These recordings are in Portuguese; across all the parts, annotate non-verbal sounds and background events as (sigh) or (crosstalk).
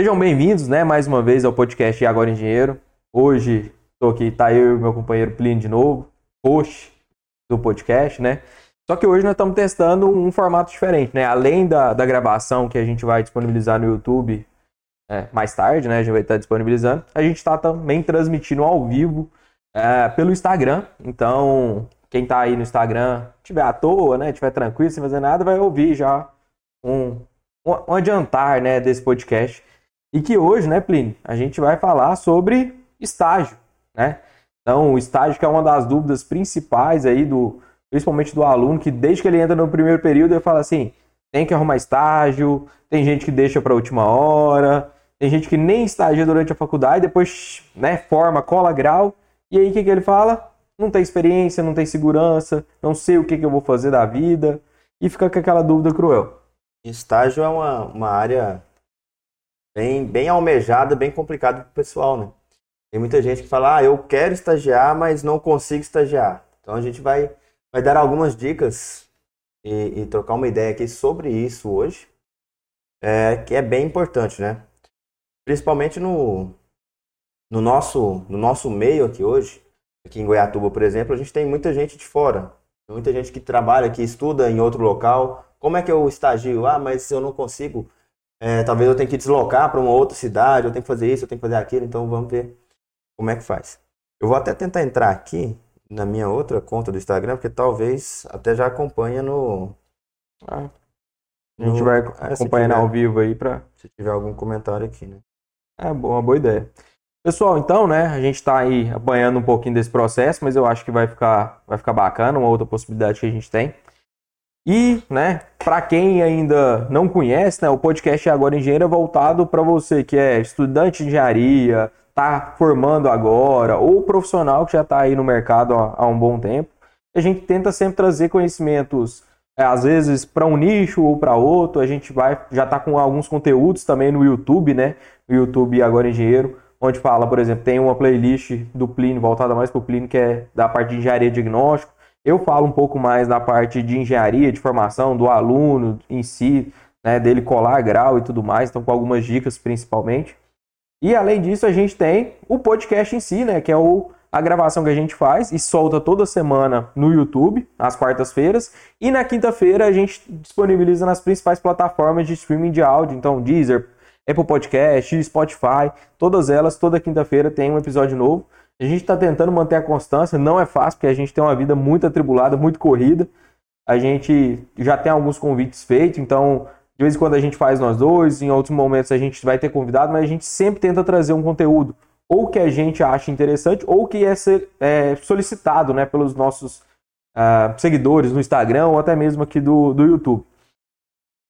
Sejam bem-vindos, né, mais uma vez ao podcast Agora Engenheiro. Hoje estou aqui, tá eu e meu companheiro Plínio de novo, host do podcast, né? Só que hoje nós estamos testando um formato diferente, né? Além da, da gravação que a gente vai disponibilizar no YouTube é, mais tarde, né? A gente vai estar disponibilizando. A gente está também transmitindo ao vivo é, pelo Instagram. Então, quem está aí no Instagram, tiver à toa, né? Tiver tranquilo, sem fazer nada, vai ouvir já um, um, um adiantar, né? Desse podcast. E que hoje, né, Plínio, a gente vai falar sobre estágio, né? Então, o estágio que é uma das dúvidas principais aí do, principalmente do aluno, que desde que ele entra no primeiro período, ele fala assim: tem que arrumar estágio, tem gente que deixa para a última hora, tem gente que nem estagia durante a faculdade, depois né, forma, cola grau, e aí o que, que ele fala? Não tem experiência, não tem segurança, não sei o que, que eu vou fazer da vida, e fica com aquela dúvida cruel. Estágio é uma, uma área bem, bem almejada, bem complicada para o pessoal, né? Tem muita gente que fala, ah, eu quero estagiar, mas não consigo estagiar. Então a gente vai vai dar algumas dicas e, e trocar uma ideia aqui sobre isso hoje, é, que é bem importante, né? Principalmente no, no, nosso, no nosso meio aqui hoje, aqui em Goiatuba, por exemplo, a gente tem muita gente de fora, muita gente que trabalha, que estuda em outro local. Como é que eu estagio? Ah, mas eu não consigo. É, talvez eu tenha que deslocar para uma outra cidade, eu tenho que fazer isso, eu tenho que fazer aquilo, então vamos ver como é que faz. Eu vou até tentar entrar aqui na minha outra conta do Instagram, porque talvez até já acompanha no. Ah, a gente no, vai é, acompanhando ao vivo aí para Se tiver algum comentário aqui, né? É uma boa ideia. Pessoal, então, né, a gente está aí apanhando um pouquinho desse processo, mas eu acho que vai ficar, vai ficar bacana, uma outra possibilidade que a gente tem. E, né, para quem ainda não conhece, né, o podcast Agora Engenheiro é voltado para você que é estudante de engenharia, está formando agora, ou profissional que já está aí no mercado há, um bom tempo. A gente tenta sempre trazer conhecimentos, é, às vezes para um nicho ou para outro. A gente vai já está com alguns conteúdos também no YouTube, né? No YouTube Agora Engenheiro, onde fala, por exemplo, tem uma playlist do Plínio voltada mais para o Plínio, que é da parte de engenharia diagnóstico. Eu falo um pouco mais da parte de engenharia, de formação do aluno em si, né, dele colar grau e tudo mais, então com algumas dicas principalmente. E além disso, a gente tem o podcast em si, né? Que é o, a gravação que a gente faz e solta toda semana no YouTube, às quartas-feiras. E na quinta-feira a gente disponibiliza nas principais plataformas de streaming de áudio. Então, Deezer, Apple Podcast, Spotify, todas elas, toda quinta-feira tem um episódio novo. A gente está tentando manter a constância, não é fácil, porque a gente tem uma vida muito atribulada, muito corrida. A gente já tem alguns convites feitos, então de vez em quando a gente faz nós dois, em outros momentos a gente vai ter convidado, mas a gente sempre tenta trazer um conteúdo ou que a gente acha interessante ou que é, ser, é solicitado né, pelos nossos uh, seguidores no Instagram ou até mesmo aqui do, do YouTube.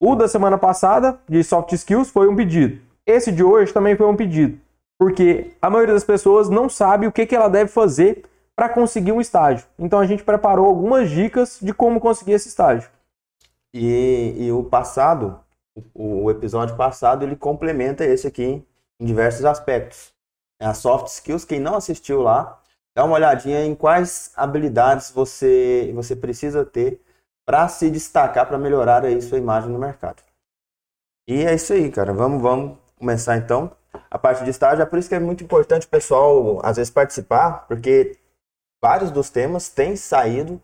O da semana passada, de soft skills, foi um pedido. Esse de hoje também foi um pedido, porque a maioria das pessoas não sabe o que, que ela deve fazer para conseguir um estágio. Então a gente preparou algumas dicas de como conseguir esse estágio. E, e o passado, o, episódio passado, ele complementa esse aqui em diversos aspectos. É a soft skills, quem não assistiu lá, dá uma olhadinha em quais habilidades você, você precisa ter para se destacar, para melhorar aí sua imagem no mercado. E é isso aí, cara. Vamos, vamos começar então. A parte de estágio, é por isso que é muito importante o pessoal, às vezes, participar, porque vários dos temas têm saído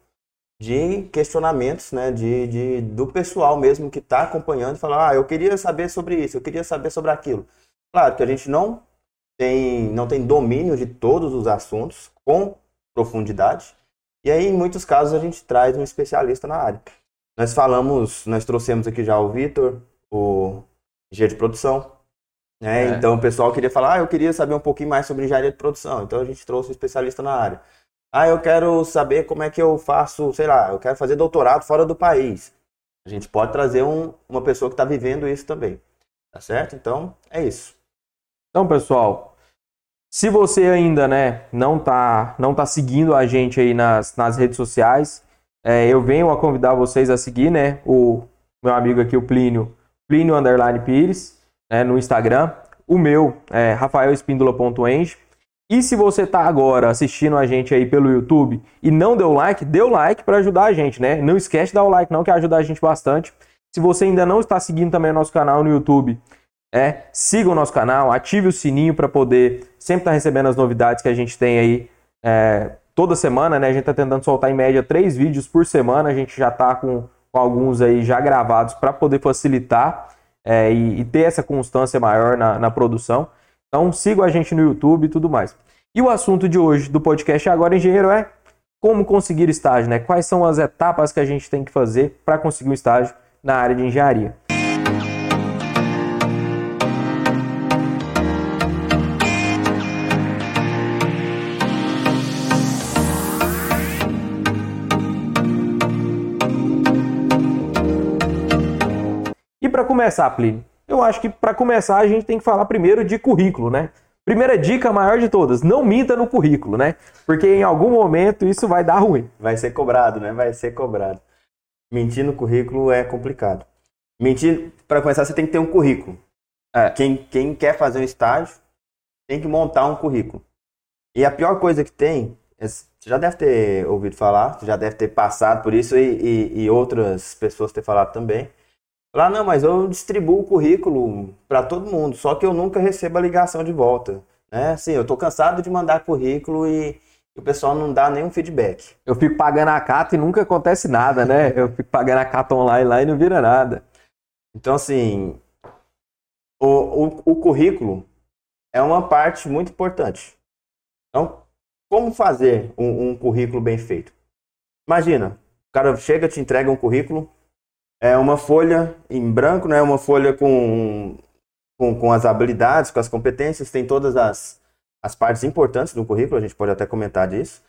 de questionamentos né, de, de, do pessoal mesmo que está acompanhando e falar, ah, eu queria saber sobre isso, eu queria saber sobre aquilo. Claro que a gente não tem, não tem domínio de todos os assuntos com profundidade, e aí em muitos casos a gente traz um especialista na área. Nós falamos, nós trouxemos aqui já o Vitor, o engenheiro de produção, né? É. Então o pessoal queria falar, ah, eu queria saber um pouquinho mais sobre engenharia de produção, então a gente trouxe um especialista na área. Ah, eu quero saber como é que eu faço, sei lá, eu quero fazer doutorado fora do país. A gente pode trazer um, uma pessoa que está vivendo isso também. Tá certo? Então, é isso. Então, pessoal, se você ainda né, não está não tá seguindo a gente aí nas, nas redes sociais, é, eu venho a convidar vocês a seguir né, o meu amigo aqui, o Plínio, Plínio Underline Pires, né, no Instagram. O meu é rafaelespíndola.eng. E se você está agora assistindo a gente aí pelo YouTube e não deu like, o like para ajudar a gente, né? Não esquece de dar o like não, que ajuda a gente bastante. Se você ainda não está seguindo também o nosso canal no YouTube, É, siga o nosso canal, ative o sininho para poder sempre estar tá recebendo as novidades que a gente tem aí é, toda semana, né? A gente está tentando soltar em média três vídeos por semana. A gente já está com, com, alguns aí já gravados para poder facilitar é, e, e, ter essa constância maior na, na produção. Então siga a gente no YouTube e tudo mais. E o assunto de hoje do podcast agora, engenheiro, é como conseguir estágio, né? Quais são as etapas que a gente tem que fazer para conseguir um estágio na área de engenharia. Para começar, Plínio, eu acho que para começar a gente tem que falar primeiro de currículo, né? Primeira dica maior de todas, não minta no currículo, né? Porque em algum momento isso vai dar ruim. Vai ser cobrado, né? Vai ser cobrado. Mentir no currículo é complicado. Mentir, para começar, você tem que ter um currículo. É. Quem, quem quer fazer um estágio tem que montar um currículo. E a pior coisa que tem, é, você já deve ter ouvido falar, você já deve ter passado por isso e, e, e outras pessoas ter falado também. Lá, não, mas eu distribuo o currículo para todo mundo, só que eu nunca recebo a ligação de volta. Né? Assim, eu estou cansado de mandar currículo e o pessoal não dá nenhum feedback. Eu fico pagando a cata e nunca acontece nada, né? Eu fico pagando a cata online lá e não vira nada. Então, assim, o, o, o currículo é uma parte muito importante. Então, como fazer um, um currículo bem feito? Imagina, o cara chega, te entrega um currículo, é uma folha em branco, né? Uma folha com, com, com as habilidades, com as competências, tem todas as, as partes importantes do currículo, a gente pode até comentar disso.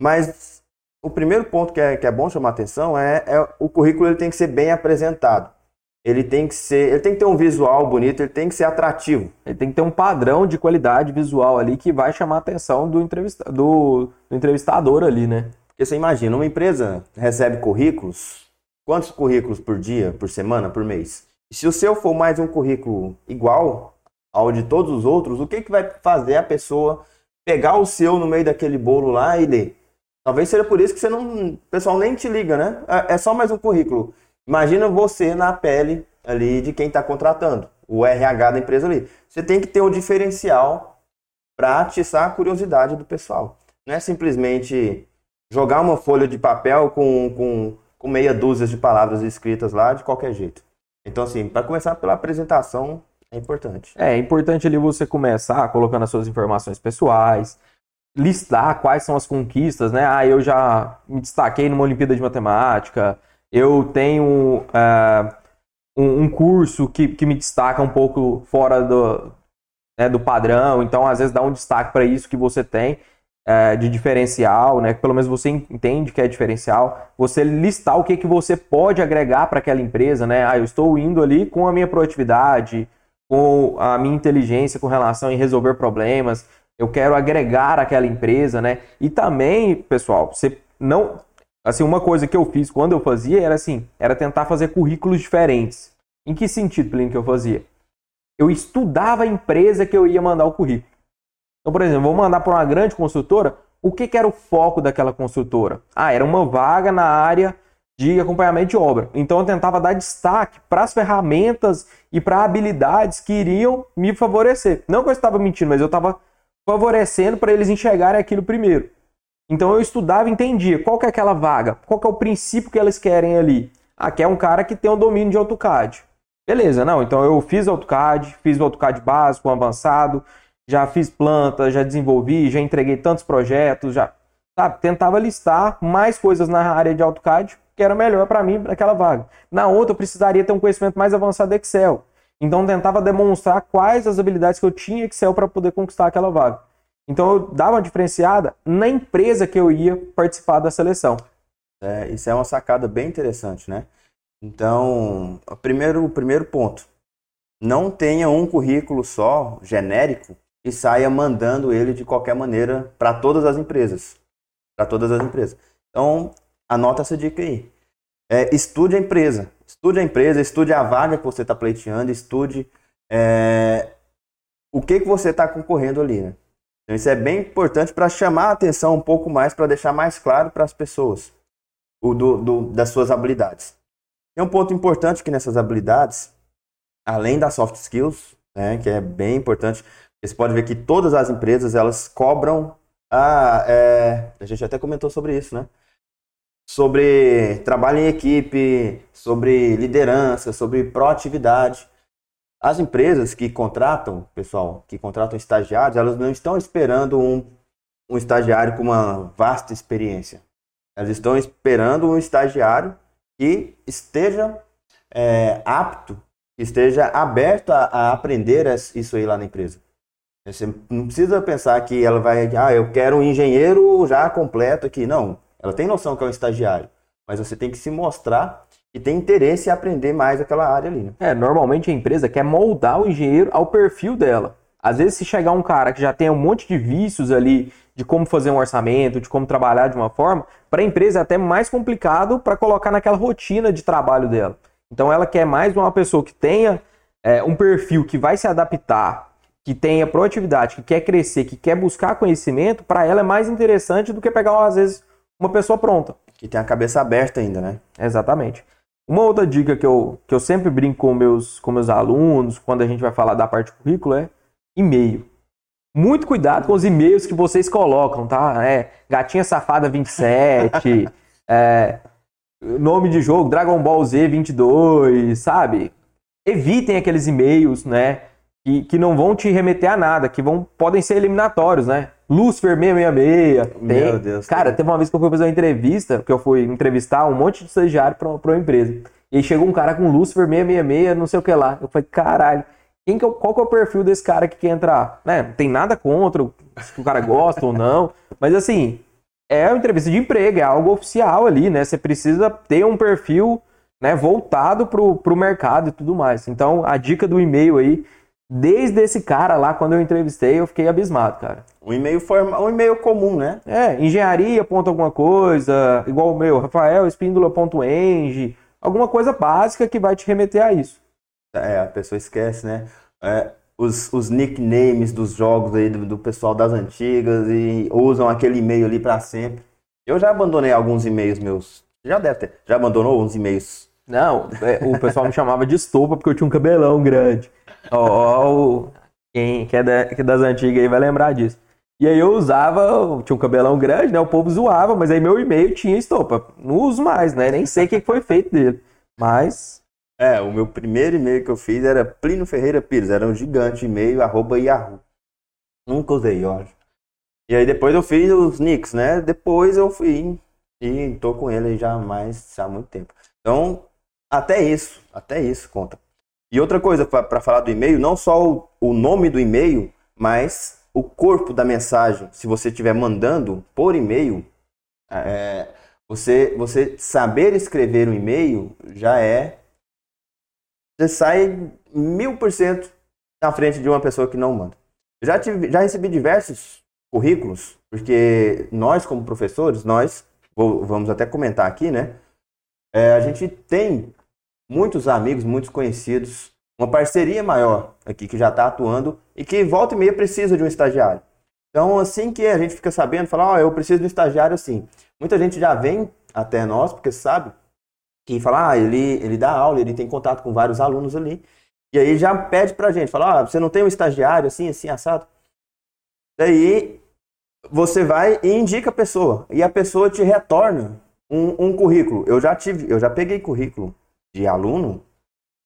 Mas o primeiro ponto que é, que é bom chamar atenção é, é o currículo ele tem que ser bem apresentado. Ele tem que ser, ele tem que ter um visual bonito, ele tem que ser atrativo. Ele tem que ter um padrão de qualidade visual ali que vai chamar a atenção do, entrevista, do, do entrevistador ali, né? Porque você imagina, uma empresa recebe currículos, quantos currículos por dia, por semana, por mês? Se o seu for mais um currículo igual ao de todos os outros, o que, que vai fazer a pessoa pegar o seu no meio daquele bolo lá e ler? Talvez seja por isso que você não, o pessoal nem te liga, né? É, é só mais um currículo. Imagina você na pele ali de quem está contratando, o RH da empresa ali. Você tem que ter um diferencial para atiçar a curiosidade do pessoal. Não é simplesmente jogar uma folha de papel com, com, com meia dúzia de palavras escritas lá de qualquer jeito. Então, assim, para começar pela apresentação, é importante. É, é importante ali você começar colocando as suas informações pessoais, listar quais são as conquistas, né? Ah, eu já me destaquei numa Olimpíada de Matemática, eu tenho uh, um, um, curso que, que me destaca um pouco fora do, né, do padrão, então às vezes dá um destaque para isso que você tem uh, de diferencial, né, pelo menos você entende que é diferencial, você listar o que, que você pode agregar para aquela empresa, né? Ah, eu estou indo ali com a minha proatividade, com a minha inteligência com relação em resolver problemas, eu quero agregar aquela empresa, né? E também, pessoal, você não Assim, uma coisa que eu fiz quando eu fazia era assim, era tentar fazer currículos diferentes. Em que sentido, Plínio, que eu fazia? Eu estudava a empresa que eu ia mandar o currículo. Então, por exemplo, vou mandar para uma grande construtora, o que, que era o foco daquela construtora? Ah, era uma vaga na área de acompanhamento de obra. Então eu tentava dar destaque para as ferramentas e para habilidades que iriam me favorecer. Não que eu estava mentindo, mas eu estava favorecendo para eles enxergarem aquilo primeiro. Então eu estudava e entendia qual que é aquela vaga, qual que é o princípio que eles querem ali. Ah, quer um cara que tem um domínio de AutoCAD. Beleza, não. Então eu fiz AutoCAD, fiz o AutoCAD básico, avançado, já fiz planta, já desenvolvi, já entreguei tantos projetos, já sabe, tentava listar mais coisas na área de AutoCAD que era melhor para mim naquela vaga. Na outra eu precisaria ter um conhecimento mais avançado de Excel. Então tentava demonstrar quais as habilidades que eu tinha em Excel para poder conquistar aquela vaga. Então eu dava uma diferenciada na empresa que eu ia participar da seleção. É, isso é uma sacada bem interessante, né? Então, o primeiro, o primeiro ponto, não tenha um currículo só, genérico, e saia mandando ele de qualquer maneira para todas as empresas. Para todas as empresas. Então, anota essa dica aí. É, estude a empresa. Estude a empresa, estude a vaga que você está pleiteando, estude é, o que, que você está concorrendo ali, né? Então, isso é bem importante para chamar a atenção um pouco mais, para deixar mais claro para as pessoas o do, do, das suas habilidades. Tem um ponto importante que nessas habilidades, além das soft skills, né, que é bem importante. Você pode ver que todas as empresas elas cobram. Ah, é, a gente até comentou sobre isso, né? Sobre trabalho em equipe, sobre liderança, sobre proatividade. As empresas que contratam, pessoal, que contratam estagiários, elas não estão esperando um, um estagiário com uma vasta experiência. Elas estão esperando um estagiário que esteja é, apto, que esteja aberto a, a aprender isso aí lá na empresa. Você não precisa pensar que ela vai, ah, eu quero um engenheiro já completo aqui. Não, ela tem noção que é um estagiário, mas você tem que se mostrar e tem interesse em aprender mais aquela área ali. Né? É, normalmente a empresa quer moldar o engenheiro ao perfil dela. Às vezes, se chegar um cara que já tem um monte de vícios ali de como fazer um orçamento, de como trabalhar de uma forma, para a empresa é até mais complicado para colocar naquela rotina de trabalho dela. Então, ela quer mais uma pessoa que tenha é, um perfil que vai se adaptar, que tenha proatividade, que quer crescer, que quer buscar conhecimento, para ela é mais interessante do que pegar, às vezes, uma pessoa pronta. Que tem a cabeça aberta ainda, né? Exatamente. Uma outra dica que eu, que eu sempre brinco com meus, com meus alunos, quando a gente vai falar da parte do currículo, é e-mail. Muito cuidado com os e-mails que vocês colocam, tá? É, Gatinha Safada 27, (laughs) é, nome de jogo, Dragon Ball Z 22, sabe? Evitem aqueles e-mails, né? Que, que não vão te remeter a nada, que vão, podem ser eliminatórios, né? Lucifer 666. Tem. Meu Deus. Cara, teve uma vez que eu fui fazer uma entrevista, que eu fui entrevistar um monte de estagiário para uma empresa. E aí chegou um cara com Lucifer 666, não sei o que lá. Eu falei, caralho, quem que é, qual que é o perfil desse cara que quer entrar? Né? Não tem nada contra se o cara gosta ou não. Mas assim, é uma entrevista de emprego, é algo oficial ali, né? Você precisa ter um perfil né, voltado pro, pro mercado e tudo mais. Então, a dica do e-mail aí Desde esse cara lá, quando eu entrevistei, eu fiquei abismado, cara. Um e-mail forma, um e-mail comum, né? É, engenharia ponto alguma coisa, igual o meu, Rafael Espíndola.eng, alguma coisa básica que vai te remeter a isso. É, a pessoa esquece, né? É, os, os nicknames dos jogos aí do, do pessoal das antigas e usam aquele e-mail ali para sempre. Eu já abandonei alguns e-mails meus. Já deve ter. Já abandonou uns e-mails? Não, é, o pessoal me chamava de estopa porque eu tinha um cabelão grande. Ó, quem, quem, é da, que é das antigas aí vai lembrar disso. E aí eu usava, tinha um cabelão grande, né? O povo zoava, mas aí meu e-mail tinha estopa. Não uso mais, né? Nem sei o que foi feito dele. Mas. É, o meu primeiro e-mail que eu fiz era Plínio Ferreira Pires, era um gigante e-mail, arroba Yahoo. Nunca usei, acho. E aí depois eu fiz os nicks, né? Depois eu fui e tô com ele já mais há muito tempo. Então, até isso, até isso conta. E outra coisa para falar do e-mail, não só o, o nome do e-mail, mas o corpo da mensagem. Se você estiver mandando por e-mail, é, você, você saber escrever um e-mail já é. Você sai mil por cento na frente de uma pessoa que não manda. já, tive, já recebi diversos currículos, porque nós, como professores, nós, vou, vamos até comentar aqui, né? É, a gente tem muitos amigos, muitos conhecidos, uma parceria maior aqui que já está atuando e que volta e meia precisa de um estagiário. Então, assim que a gente fica sabendo, fala, ó, oh, eu preciso de um estagiário assim. Muita gente já vem até nós, porque sabe, que fala, ah, ele, ele dá aula, ele tem contato com vários alunos ali. E aí já pede pra gente, fala, você não tem um estagiário assim, assim, assado? Daí você vai e indica a pessoa. E a pessoa te retorna um, um currículo. Eu já tive, eu já peguei currículo de aluno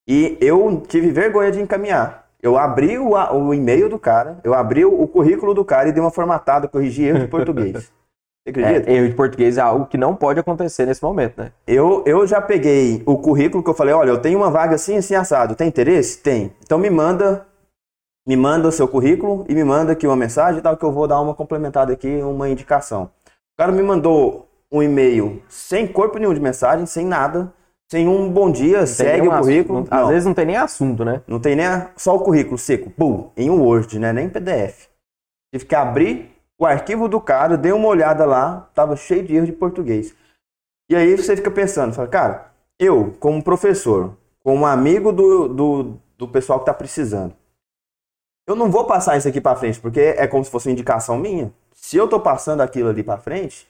e eu tive vergonha de encaminhar. Eu abri o, o e-mail do cara, eu abri o, o, currículo do cara e dei uma formatada, corrigi erro de português. (laughs) Você acredita? É, erro de português é algo que não pode acontecer nesse momento, né? Eu, eu já peguei o currículo que eu falei, olha, eu tenho uma vaga assim, assim, assado. Tem interesse? Tem. Então me manda, me manda o seu currículo e me manda aqui uma mensagem tal, que eu vou dar uma complementada aqui, uma indicação. O cara me mandou um e-mail sem corpo nenhum de mensagem, sem nada sem um bom dia, não segue o currículo. Assunto, às vezes não tem nem assunto, né? Não tem nem a, só o currículo seco, pum, em um Word, né? Nem PDF. Tive que abrir o arquivo do cara, dei uma olhada lá, tava cheio de erro de português. E aí você fica pensando, fala, cara, eu, como professor, como amigo do, do, do pessoal que está precisando, eu não vou passar isso aqui para frente, porque é como se fosse uma indicação minha. Se eu estou passando aquilo ali para frente,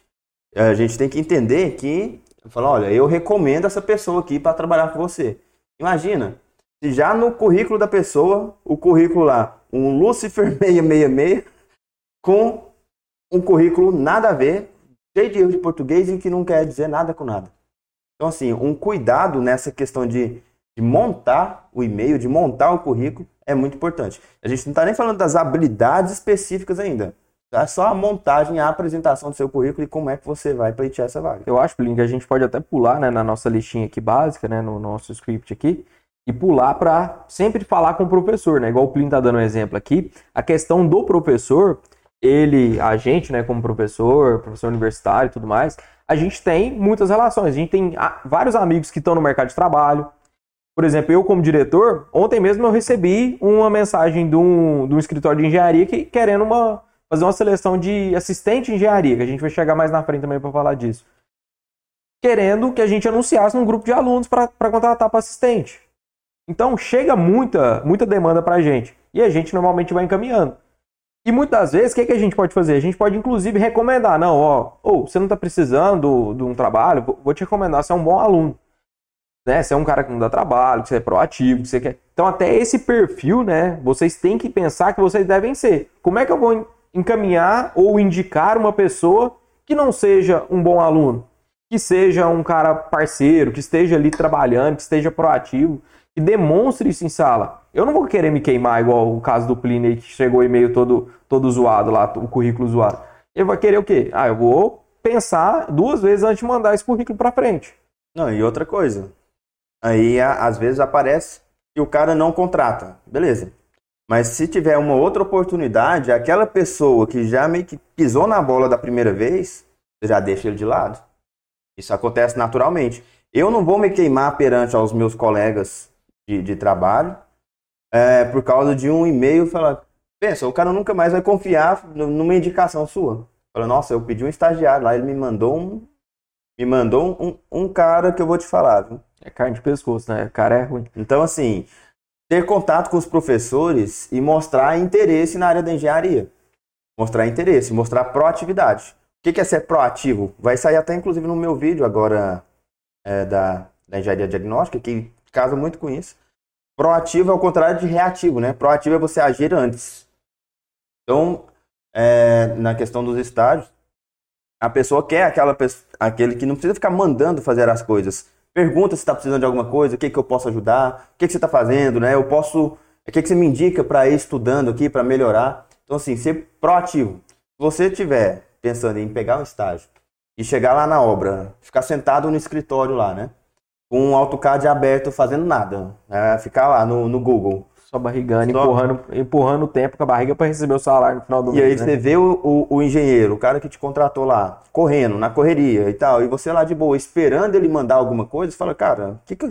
a gente tem que entender que eu falo, olha, eu recomendo essa pessoa aqui para trabalhar com você. Imagina, Se já no currículo da pessoa, o currículo lá, um Lucifer (laughs) 666 com um currículo nada a ver, cheio de erro de português e que não quer dizer nada com nada. Então, assim, um cuidado nessa questão de, de montar o e-mail, de montar o currículo, é muito importante. A gente não está nem falando das habilidades específicas ainda. É só a montagem, a apresentação do seu currículo e como é que você vai pleitear essa vaga. Eu acho, Plínio, que a gente pode até pular né, na nossa listinha aqui básica, né, no nosso script aqui, e pular para sempre falar com o professor, né? Igual o Plínio está dando um exemplo aqui. A questão do professor, ele, a gente, né, como professor, professor universitário e tudo mais, a gente tem muitas relações. A gente tem ah, vários amigos que estão no mercado de trabalho. Por exemplo, eu como diretor, ontem mesmo eu recebi uma mensagem de um, de um escritório de engenharia que querendo uma fazer uma seleção de assistente de engenharia, que a gente vai chegar mais na frente também para falar disso. Querendo que a gente anunciasse num grupo de alunos para contratar para assistente. Então chega muita, muita demanda para a gente. E a gente normalmente vai encaminhando. E muitas vezes, o que, que a gente pode fazer? A gente pode, inclusive, recomendar. Não, ó, ou você não está precisando de um trabalho, vou te recomendar, você é um bom aluno. Né? Você é um cara que não dá trabalho, que você é proativo, que você quer. Então, até esse perfil, né? Vocês têm que pensar que vocês devem ser. Como é que eu vou encaminhar ou indicar uma pessoa que não seja um bom aluno, que seja um cara parceiro, que esteja ali trabalhando, que esteja proativo, que demonstre isso em sala. Eu não vou querer me queimar igual o caso do Plínio que chegou o e-mail todo, todo zoado lá, o currículo zoado. Ele vai querer o quê? Ah, eu vou pensar duas vezes antes de mandar esse currículo para frente. Não, e outra coisa. Aí às vezes aparece e o cara não contrata. Beleza. Mas se tiver uma outra oportunidade, aquela pessoa que já meio que pisou na bola da primeira vez, você já deixa ele de lado. Isso acontece naturalmente. Eu não vou me queimar perante aos meus colegas de, de trabalho é, por causa de um e-mail falar. Pensa, o cara nunca mais vai confiar numa indicação sua. Fala, nossa, eu pedi um estagiário lá, ele me mandou um. Me mandou um, um cara que eu vou te falar, viu? É carne de pescoço, né? O cara é ruim. Então, assim, ter contato com os professores e mostrar interesse na área da engenharia. Mostrar interesse, mostrar proatividade. O que é ser proativo? Vai sair até inclusive no meu vídeo agora é, da, da engenharia diagnóstica, que casa muito com isso. Proativo é o contrário de reativo, né? Proativo é você agir antes. Então, é, na questão dos estágios, a pessoa quer aquela aquele que não precisa ficar mandando fazer as coisas. Pergunta se está precisando de alguma coisa, o que, que eu posso ajudar, o que, que você está fazendo, né? Eu posso. O que, que você me indica para ir estudando aqui, para melhorar? Então, assim, ser proativo. Se você estiver pensando em pegar um estágio e chegar lá na obra, ficar sentado no escritório lá, né? Com um AutoCAD aberto, fazendo nada. Né? Ficar lá no, no Google, só barrigando, Só... empurrando, empurrando o tempo com a barriga para receber o salário no final do e mês. E aí né? você vê o, o, o, engenheiro, o cara que te contratou lá, correndo, na correria e tal, e você lá de boa, esperando ele mandar alguma coisa, você fala, cara, que que eu,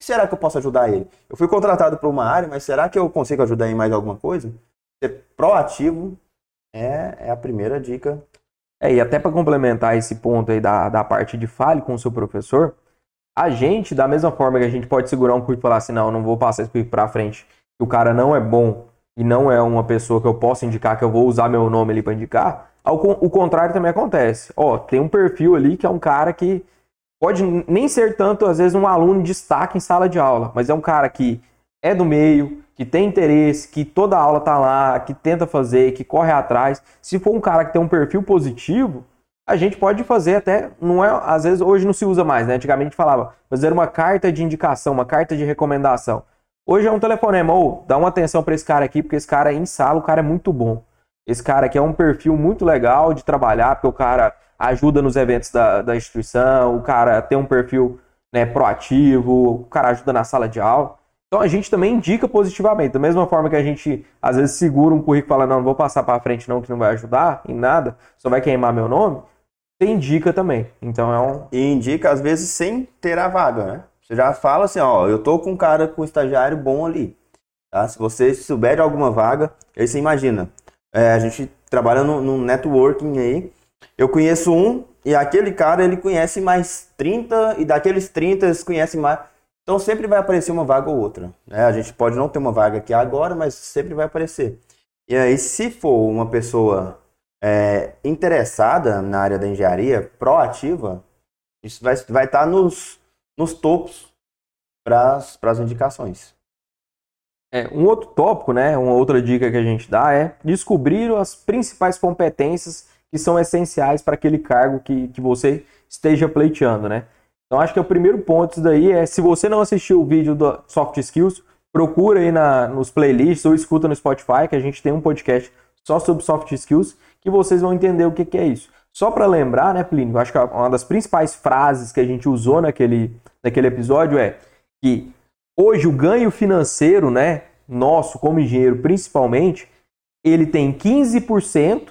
será que eu posso ajudar ele? Eu fui contratado para uma área, mas será que eu consigo ajudar em mais alguma coisa? Ser proativo é, é a primeira dica. É, e até para complementar esse ponto aí da, da parte de fale com o seu professor, a gente, da mesma forma que a gente pode segurar um curso e falar assim, não, não vou passar esse curso para frente, o cara não é bom e não é uma pessoa que eu posso indicar, que eu vou usar meu nome ali para indicar, o contrário também acontece. Ó, tem um perfil ali que é um cara que pode nem ser tanto, às vezes, um aluno de destaque em sala de aula, mas é um cara que é do meio, que tem interesse, que toda aula tá lá, que tenta fazer, que corre atrás. Se for um cara que tem um perfil positivo, a gente pode fazer até, não é, às vezes hoje não se usa mais, né? Antigamente falava fazer uma carta de indicação, uma carta de recomendação. Hoje é um telefonema, ou dá uma atenção para esse cara aqui, porque esse cara aí em sala, o cara é muito bom. Esse cara aqui é um perfil muito legal de trabalhar, porque o cara ajuda nos eventos da, da instituição, o cara tem um perfil né, proativo, o cara ajuda na sala de aula. Então a gente também indica positivamente. Da mesma forma que a gente às vezes segura um currículo e fala, não, não vou passar para frente não, que não vai ajudar em nada, só vai queimar meu nome, você indica também. Então é um. E indica às vezes sem ter a vaga, né? Você já fala assim, ó, eu tô com um cara com um estagiário bom ali. Tá? Se você souber de alguma vaga, aí você imagina. É, a gente trabalha no, no, networking aí. Eu conheço um e aquele cara ele conhece mais 30 e daqueles 30 eles conhecem mais. Então sempre vai aparecer uma vaga ou outra. Né? A gente pode não ter uma vaga aqui agora, mas sempre vai aparecer. E aí, se for uma pessoa é, interessada na área da engenharia, proativa, isso vai, vai estar tá nos, nos topos para as indicações. É, um outro tópico, né, uma outra dica que a gente dá é descobrir as principais competências que são essenciais para aquele cargo que, que você esteja pleiteando, né? Então acho que o primeiro ponto disso daí é, se você não assistiu o vídeo do Soft Skills, procura aí na, nos playlists ou escuta no Spotify, que a gente tem um podcast só sobre Soft Skills, que vocês vão entender o que, que é isso. Só para lembrar, né, Plínio, acho que uma das principais frases que a gente usou naquele, naquele episódio é que hoje o ganho financeiro, né, nosso como engenheiro principalmente, ele tem 15%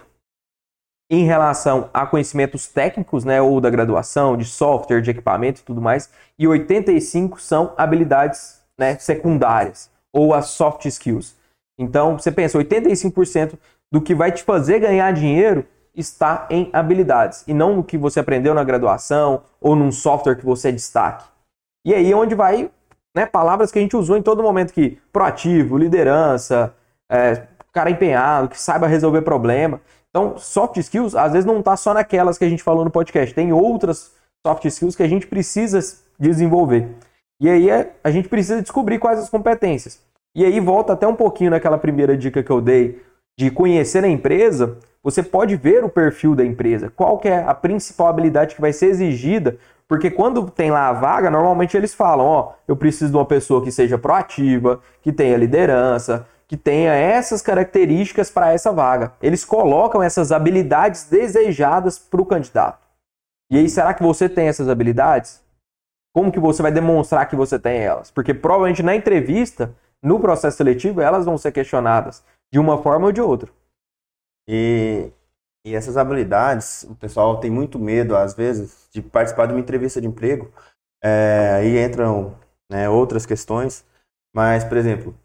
em relação a conhecimentos técnicos, né, ou da graduação, de software, de equipamento e tudo mais, e 85 são habilidades, né, secundárias, ou as soft skills. Então, você pensa, 85% do que vai te fazer ganhar dinheiro está em habilidades, e não no que você aprendeu na graduação ou num software que você destaque. E aí é onde vai, né, palavras que a gente usou em todo momento que proativo, liderança, é, cara empenhado, que saiba resolver problema. Então, soft skills, às vezes, não está só naquelas que a gente falou no podcast. Tem outras soft skills que a gente precisa desenvolver. E aí é, a gente precisa descobrir quais as competências. E aí volta até um pouquinho naquela primeira dica que eu dei de conhecer a empresa. Você pode ver o perfil da empresa, qual que é a principal habilidade que vai ser exigida, porque quando tem lá a vaga, normalmente eles falam, ó, eu preciso de uma pessoa que seja proativa, que tenha liderança, que tenha essas características para essa vaga. Eles colocam essas habilidades desejadas para o candidato. E aí, será que você tem essas habilidades? Como que você vai demonstrar que você tem elas? Porque provavelmente na entrevista, no processo seletivo, elas vão ser questionadas de uma forma ou de outra. E, e essas habilidades, o pessoal tem muito medo, às vezes, de participar de uma entrevista de emprego. É, aí entram né, outras questões. Mas, por exemplo,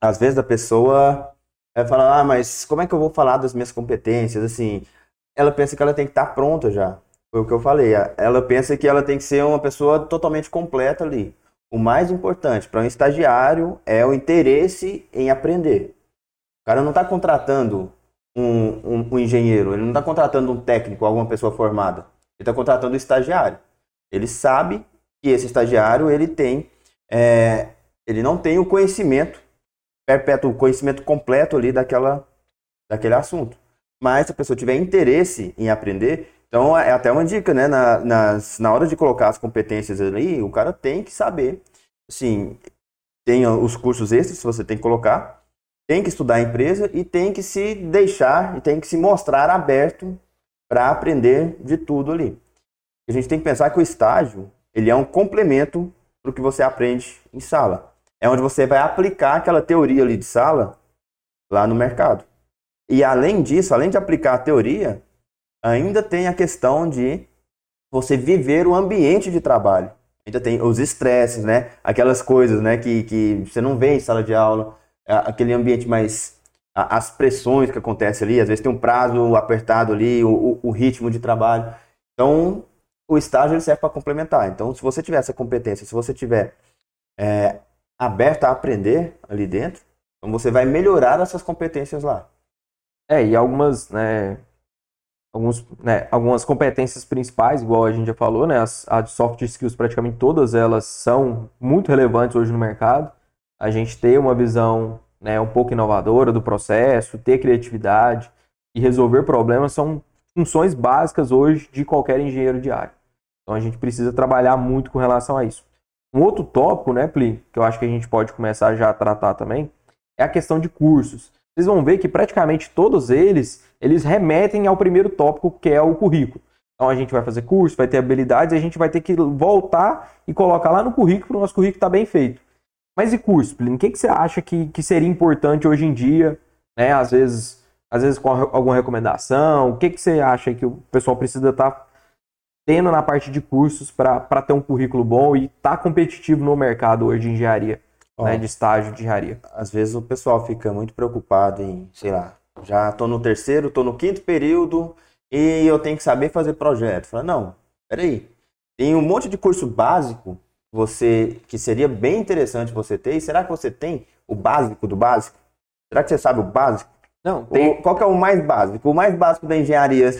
às vezes a pessoa vai falar, ah, mas como é que eu vou falar das minhas competências? Assim, ela pensa que ela tem que estar pronta já. Foi o que eu falei. Ela pensa que ela tem que ser uma pessoa totalmente completa ali. O mais importante para um estagiário é o interesse em aprender. O cara não está contratando um, um, um, engenheiro, ele não está contratando um técnico, alguma pessoa formada. Ele está contratando um estagiário. Ele sabe que esse estagiário ele tem, é, ele não tem o conhecimento perpétuo o conhecimento completo ali daquela, daquele assunto. Mas se a pessoa tiver interesse em aprender, então é até uma dica, né? Na, nas, na hora de colocar as competências ali, o cara tem que saber, assim, tem os cursos extras que você tem que colocar, tem que estudar a empresa e tem que se deixar e tem que se mostrar aberto para aprender de tudo ali. A gente tem que pensar que o estágio ele é um complemento para o que você aprende em sala é onde você vai aplicar aquela teoria ali de sala lá no mercado. E além disso, além de aplicar a teoria, ainda tem a questão de você viver o ambiente de trabalho. Ainda tem os estresses, né? Aquelas coisas, né, que, que você não vê em sala de aula, aquele ambiente mais as pressões que acontecem ali, às vezes tem um prazo apertado ali, o, o ritmo de trabalho. Então, o estágio serve para complementar. Então, se você tiver essa competência, se você tiver é, aberta a aprender ali dentro, então você vai melhorar essas competências lá. É, e algumas, né, alguns, né, algumas competências principais, igual a gente já falou, né, as, as soft skills, praticamente todas elas são muito relevantes hoje no mercado. A gente ter uma visão né, um pouco inovadora do processo, ter criatividade e resolver problemas são funções básicas hoje de qualquer engenheiro de área. Então a gente precisa trabalhar muito com relação a isso. Um outro tópico, né, Pli, que eu acho que a gente pode começar já a tratar também, é a questão de cursos. Vocês vão ver que praticamente todos eles, eles remetem ao primeiro tópico, que é o currículo. Então a gente vai fazer curso, vai ter habilidades, a gente vai ter que voltar e colocar lá no currículo, para o nosso currículo está bem feito. Mas e curso? O que, que você acha que, que seria importante hoje em dia? Né? Às vezes, às vezes com alguma recomendação. O que, que você acha que o pessoal precisa estar tá tendo na parte de cursos para ter um currículo bom e estar tá competitivo no mercado hoje de engenharia, Ó, né, de estágio de engenharia? Às vezes o pessoal fica muito preocupado em, sei lá, já estou no terceiro, estou no quinto período e eu tenho que saber fazer projeto. Fala, não, peraí, tem um monte de curso básico você que seria bem interessante você ter. E será que você tem o básico do básico? Será que você sabe o básico? Não, tem... O, qual que é o mais básico? O mais básico da engenharia,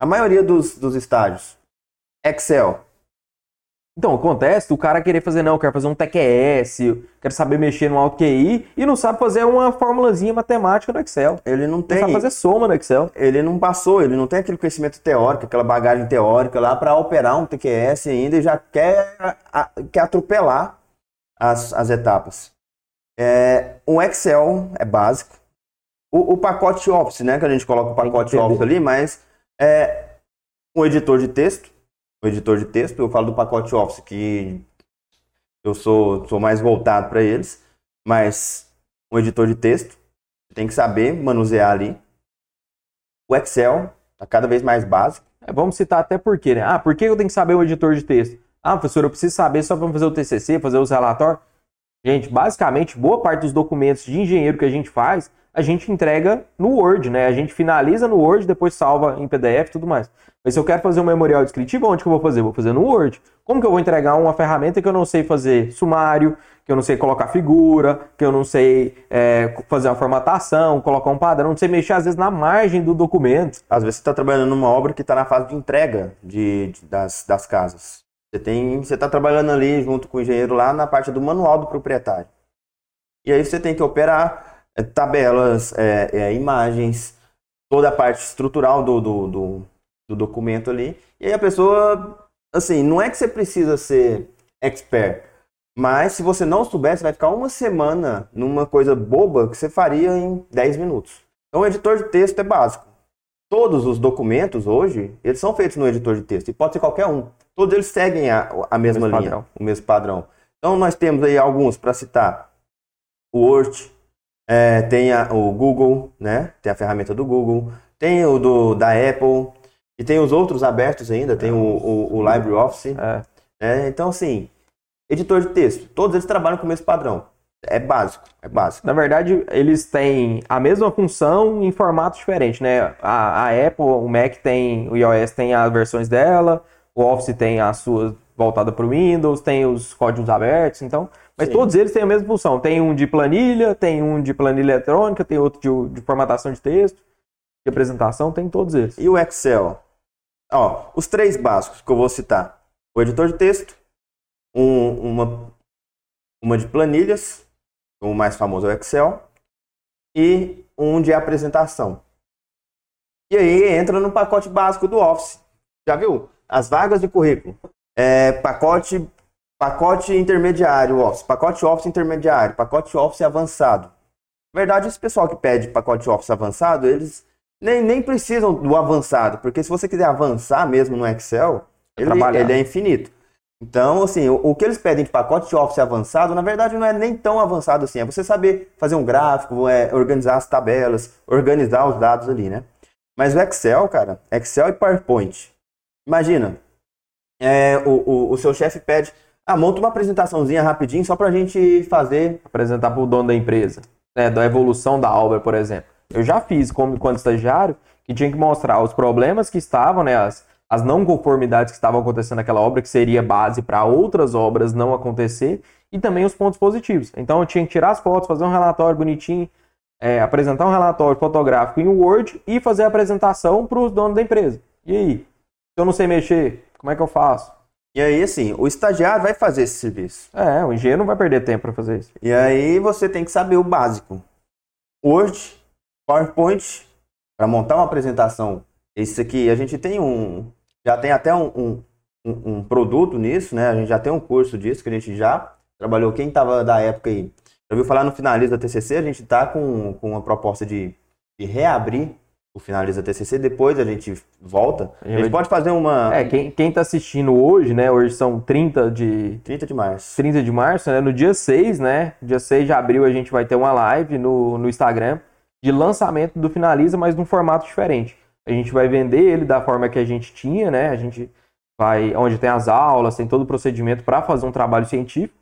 a maioria dos, dos estágios, Excel. Então, acontece do cara querer fazer, não, eu quero fazer um TQS, eu quero saber mexer no Auto QI e não sabe fazer uma formulazinha matemática no Excel. Ele não Não tem. sabe fazer soma no Excel. Ele não passou, ele não tem aquele conhecimento teórico, aquela bagagem teórica lá para operar um TQS ainda e já quer, a- quer atropelar as, as etapas. É, o Excel é básico. O, o pacote Office, né? Que a gente coloca o pacote. Office ali, mas é um editor de texto. O editor de texto, eu falo do pacote Office, que eu sou, sou mais voltado para eles, mas um editor de texto, tem que saber manusear ali. O Excel está cada vez mais básico. É, vamos citar até por quê, né? Ah, por que eu tenho que saber o editor de texto? Ah, professor, eu preciso saber só para fazer o TCC, fazer os relatórios. Gente, basicamente, boa parte dos documentos de engenheiro que a gente faz, a gente entrega no Word, né? A gente finaliza no Word, depois salva em PDF e tudo mais. Mas se eu quero fazer um memorial descritivo, onde que eu vou fazer? Vou fazer no Word. Como que eu vou entregar uma ferramenta que eu não sei fazer sumário, que eu não sei colocar figura, que eu não sei é, fazer uma formatação, colocar um padrão, não sei mexer às vezes na margem do documento. Às vezes você está trabalhando numa obra que está na fase de entrega de, de- das, das casas. Você tem, você está trabalhando ali junto com o engenheiro lá na parte do manual do proprietário. E aí você tem que operar tabelas, é, é, imagens, toda a parte estrutural do, do, do, do documento ali. E aí a pessoa, assim, não é que você precisa ser expert, mas se você não souber, você vai ficar uma semana numa coisa boba que você faria em 10 minutos. Então o editor de texto é básico. Todos os documentos hoje, eles são feitos no editor de texto, e pode ser qualquer um. Todos eles seguem a, a mesma mesmo linha, padrão. o mesmo padrão. Então nós temos aí alguns para citar. O Word, é, tem a- o Google, né? Tem a ferramenta do Google, tem o do, da Apple, e tem os outros abertos ainda, tem o, o, o LibreOffice. É. né? Então, assim, editor de texto, todos eles trabalham com o mesmo padrão. É básico, é básico. Na verdade, eles têm a mesma função em formatos diferentes, né? A, a Apple, o Mac tem, o iOS tem as versões dela, o Office tem a sua voltada para o Windows, tem os códigos abertos, então, mas Sim. todos eles têm a mesma função. Tem um de planilha, tem um de planilha eletrônica, tem outro de, de formatação de texto, de apresentação, tem todos eles. E o Excel? Ó, os três básicos que eu vou citar: o editor de texto, um- uma, uma de planilhas, o mais famoso é o Excel, e um de apresentação. E aí entra no pacote básico do Office. Já viu? As vagas de currículo. É, pacote, pacote intermediário Office, pacote Office intermediário, pacote Office avançado. Na verdade, esse pessoal que pede pacote Office avançado, eles nem, nem precisam do avançado, porque se você quiser avançar mesmo no Excel, ele, ele é infinito. Então, assim, o, o que eles pedem de pacote de Office avançado, na verdade, não é nem tão avançado assim. É você saber fazer um gráfico, é, organizar as tabelas, organizar os dados ali, né? Mas o Excel, cara, Excel e PowerPoint. Imagina, é, o, o, o seu chefe pede, ah, monta uma apresentaçãozinha rapidinho só pra gente fazer Apresentar para o dono da empresa, né? Da evolução da obra, por exemplo. Eu já fiz como quando estagiário, que tinha que mostrar os problemas que estavam, né? As, as não conformidades que estavam acontecendo naquela obra, que seria base para outras obras não acontecer, e também os pontos positivos. Então eu tinha que tirar as fotos, fazer um relatório bonitinho, é, apresentar um relatório fotográfico em Word e fazer a apresentação para os donos da empresa. E aí? Se eu não sei mexer, como é que eu faço? E aí, assim, o estagiário vai fazer esse serviço. É, o engenheiro não vai perder tempo para fazer isso. E aí você tem que saber o básico. Word, PowerPoint, para montar uma apresentação. Esse aqui, a gente tem um. Já tem até um, um, um- um produto nisso, né? A gente já tem um curso disso que a gente já trabalhou. Quem estava da época aí, já ouviu falar no Finaliza TCC? A gente está com, com uma proposta de, de reabrir o Finaliza TCC. Depois a gente volta. A gente pode fazer uma. É, quem, quem tá assistindo hoje, né? Hoje são 30 de, 30 de março. 30 de março, né? No dia 6, né? Dia 6 de abril a gente vai ter uma live no, no Instagram de lançamento do Finaliza, mas num formato diferente. A gente vai vender ele da forma que a gente tinha, né? A gente vai onde tem as aulas, tem todo o procedimento para fazer um trabalho científico.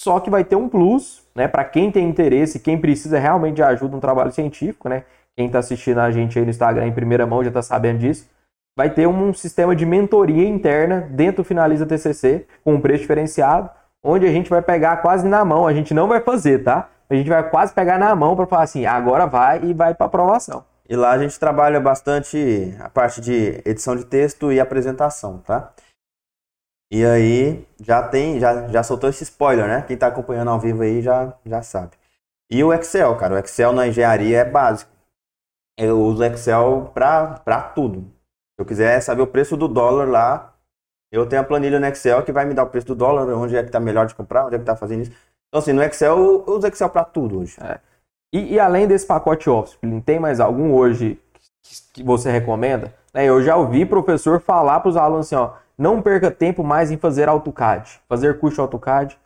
Só que vai ter um plus, né? Para quem tem interesse, quem precisa realmente de ajuda no trabalho científico, né? Quem está assistindo a gente aí no Instagram em primeira mão já está sabendo disso. Vai ter um sistema de mentoria interna dentro do Finaliza TCC, com um preço diferenciado, onde a gente vai pegar quase na mão. A gente não vai fazer, tá? A gente vai quase pegar na mão para falar assim, agora vai e vai para aprovação. E lá a gente trabalha bastante a parte de edição de texto e apresentação, tá? E aí já tem, já, já soltou esse spoiler, né? Quem está acompanhando ao vivo aí já, já sabe. E o Excel, cara, o Excel na engenharia é básico. Eu uso Excel para tudo. Se eu quiser saber o preço do dólar lá, eu tenho a planilha no Excel que vai me dar o preço do dólar, onde é que está melhor de comprar, onde é que está fazendo isso. Então, assim, no Excel, eu uso Excel para tudo hoje. É. E, e, além desse pacote Office, tem mais algum hoje que você recomenda? É, eu já ouvi professor falar para os alunos assim, ó, não perca tempo mais em fazer AutoCAD, fazer curso AutoCAD.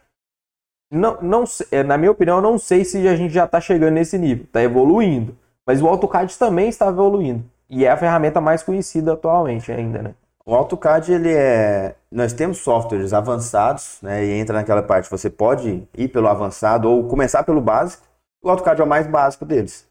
Não, não, é, na minha opinião, eu não sei se a gente já está chegando nesse nível, está evoluindo. Mas o AutoCAD também está evoluindo. E é a ferramenta mais conhecida atualmente ainda, né? O AutoCAD, ele é... Nós temos softwares avançados, né? E entra naquela parte, você pode ir pelo avançado ou começar pelo básico. O AutoCAD é o mais básico deles.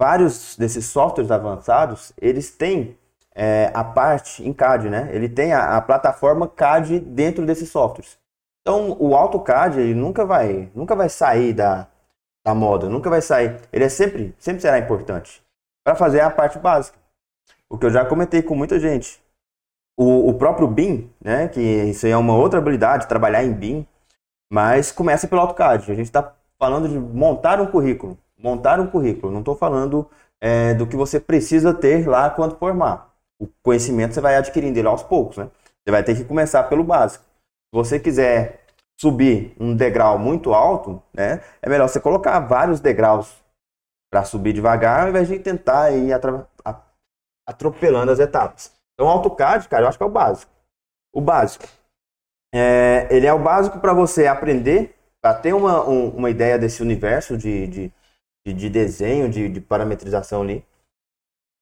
Vários desses softwares avançados, eles têm é, a parte em CAD, né? Ele tem a, a, plataforma CAD dentro desses softwares. Então, o AutoCAD, ele nunca vai, nunca vai sair da, da moda, nunca vai sair. Ele é sempre, sempre será importante para fazer a parte básica. O que eu já comentei com muita gente. O, o próprio BIM, né, que isso é uma outra habilidade, trabalhar em BIM, mas começa pelo AutoCAD. A gente está falando de montar um currículo. Montar um currículo. Não estou falando é, do que você precisa ter lá quando formar. O conhecimento você vai adquirindo ele aos poucos, né? Você vai ter que começar pelo básico. Se você quiser subir um degrau muito alto, né, é melhor você colocar vários degraus para subir devagar, ao invés de tentar ir atropelando as etapas. Então, AutoCAD, cara, eu acho que é o básico. O básico. É, ele é o básico para você aprender, para ter uma, um, uma ideia desse universo de, de, de, de desenho, de, de, parametrização ali.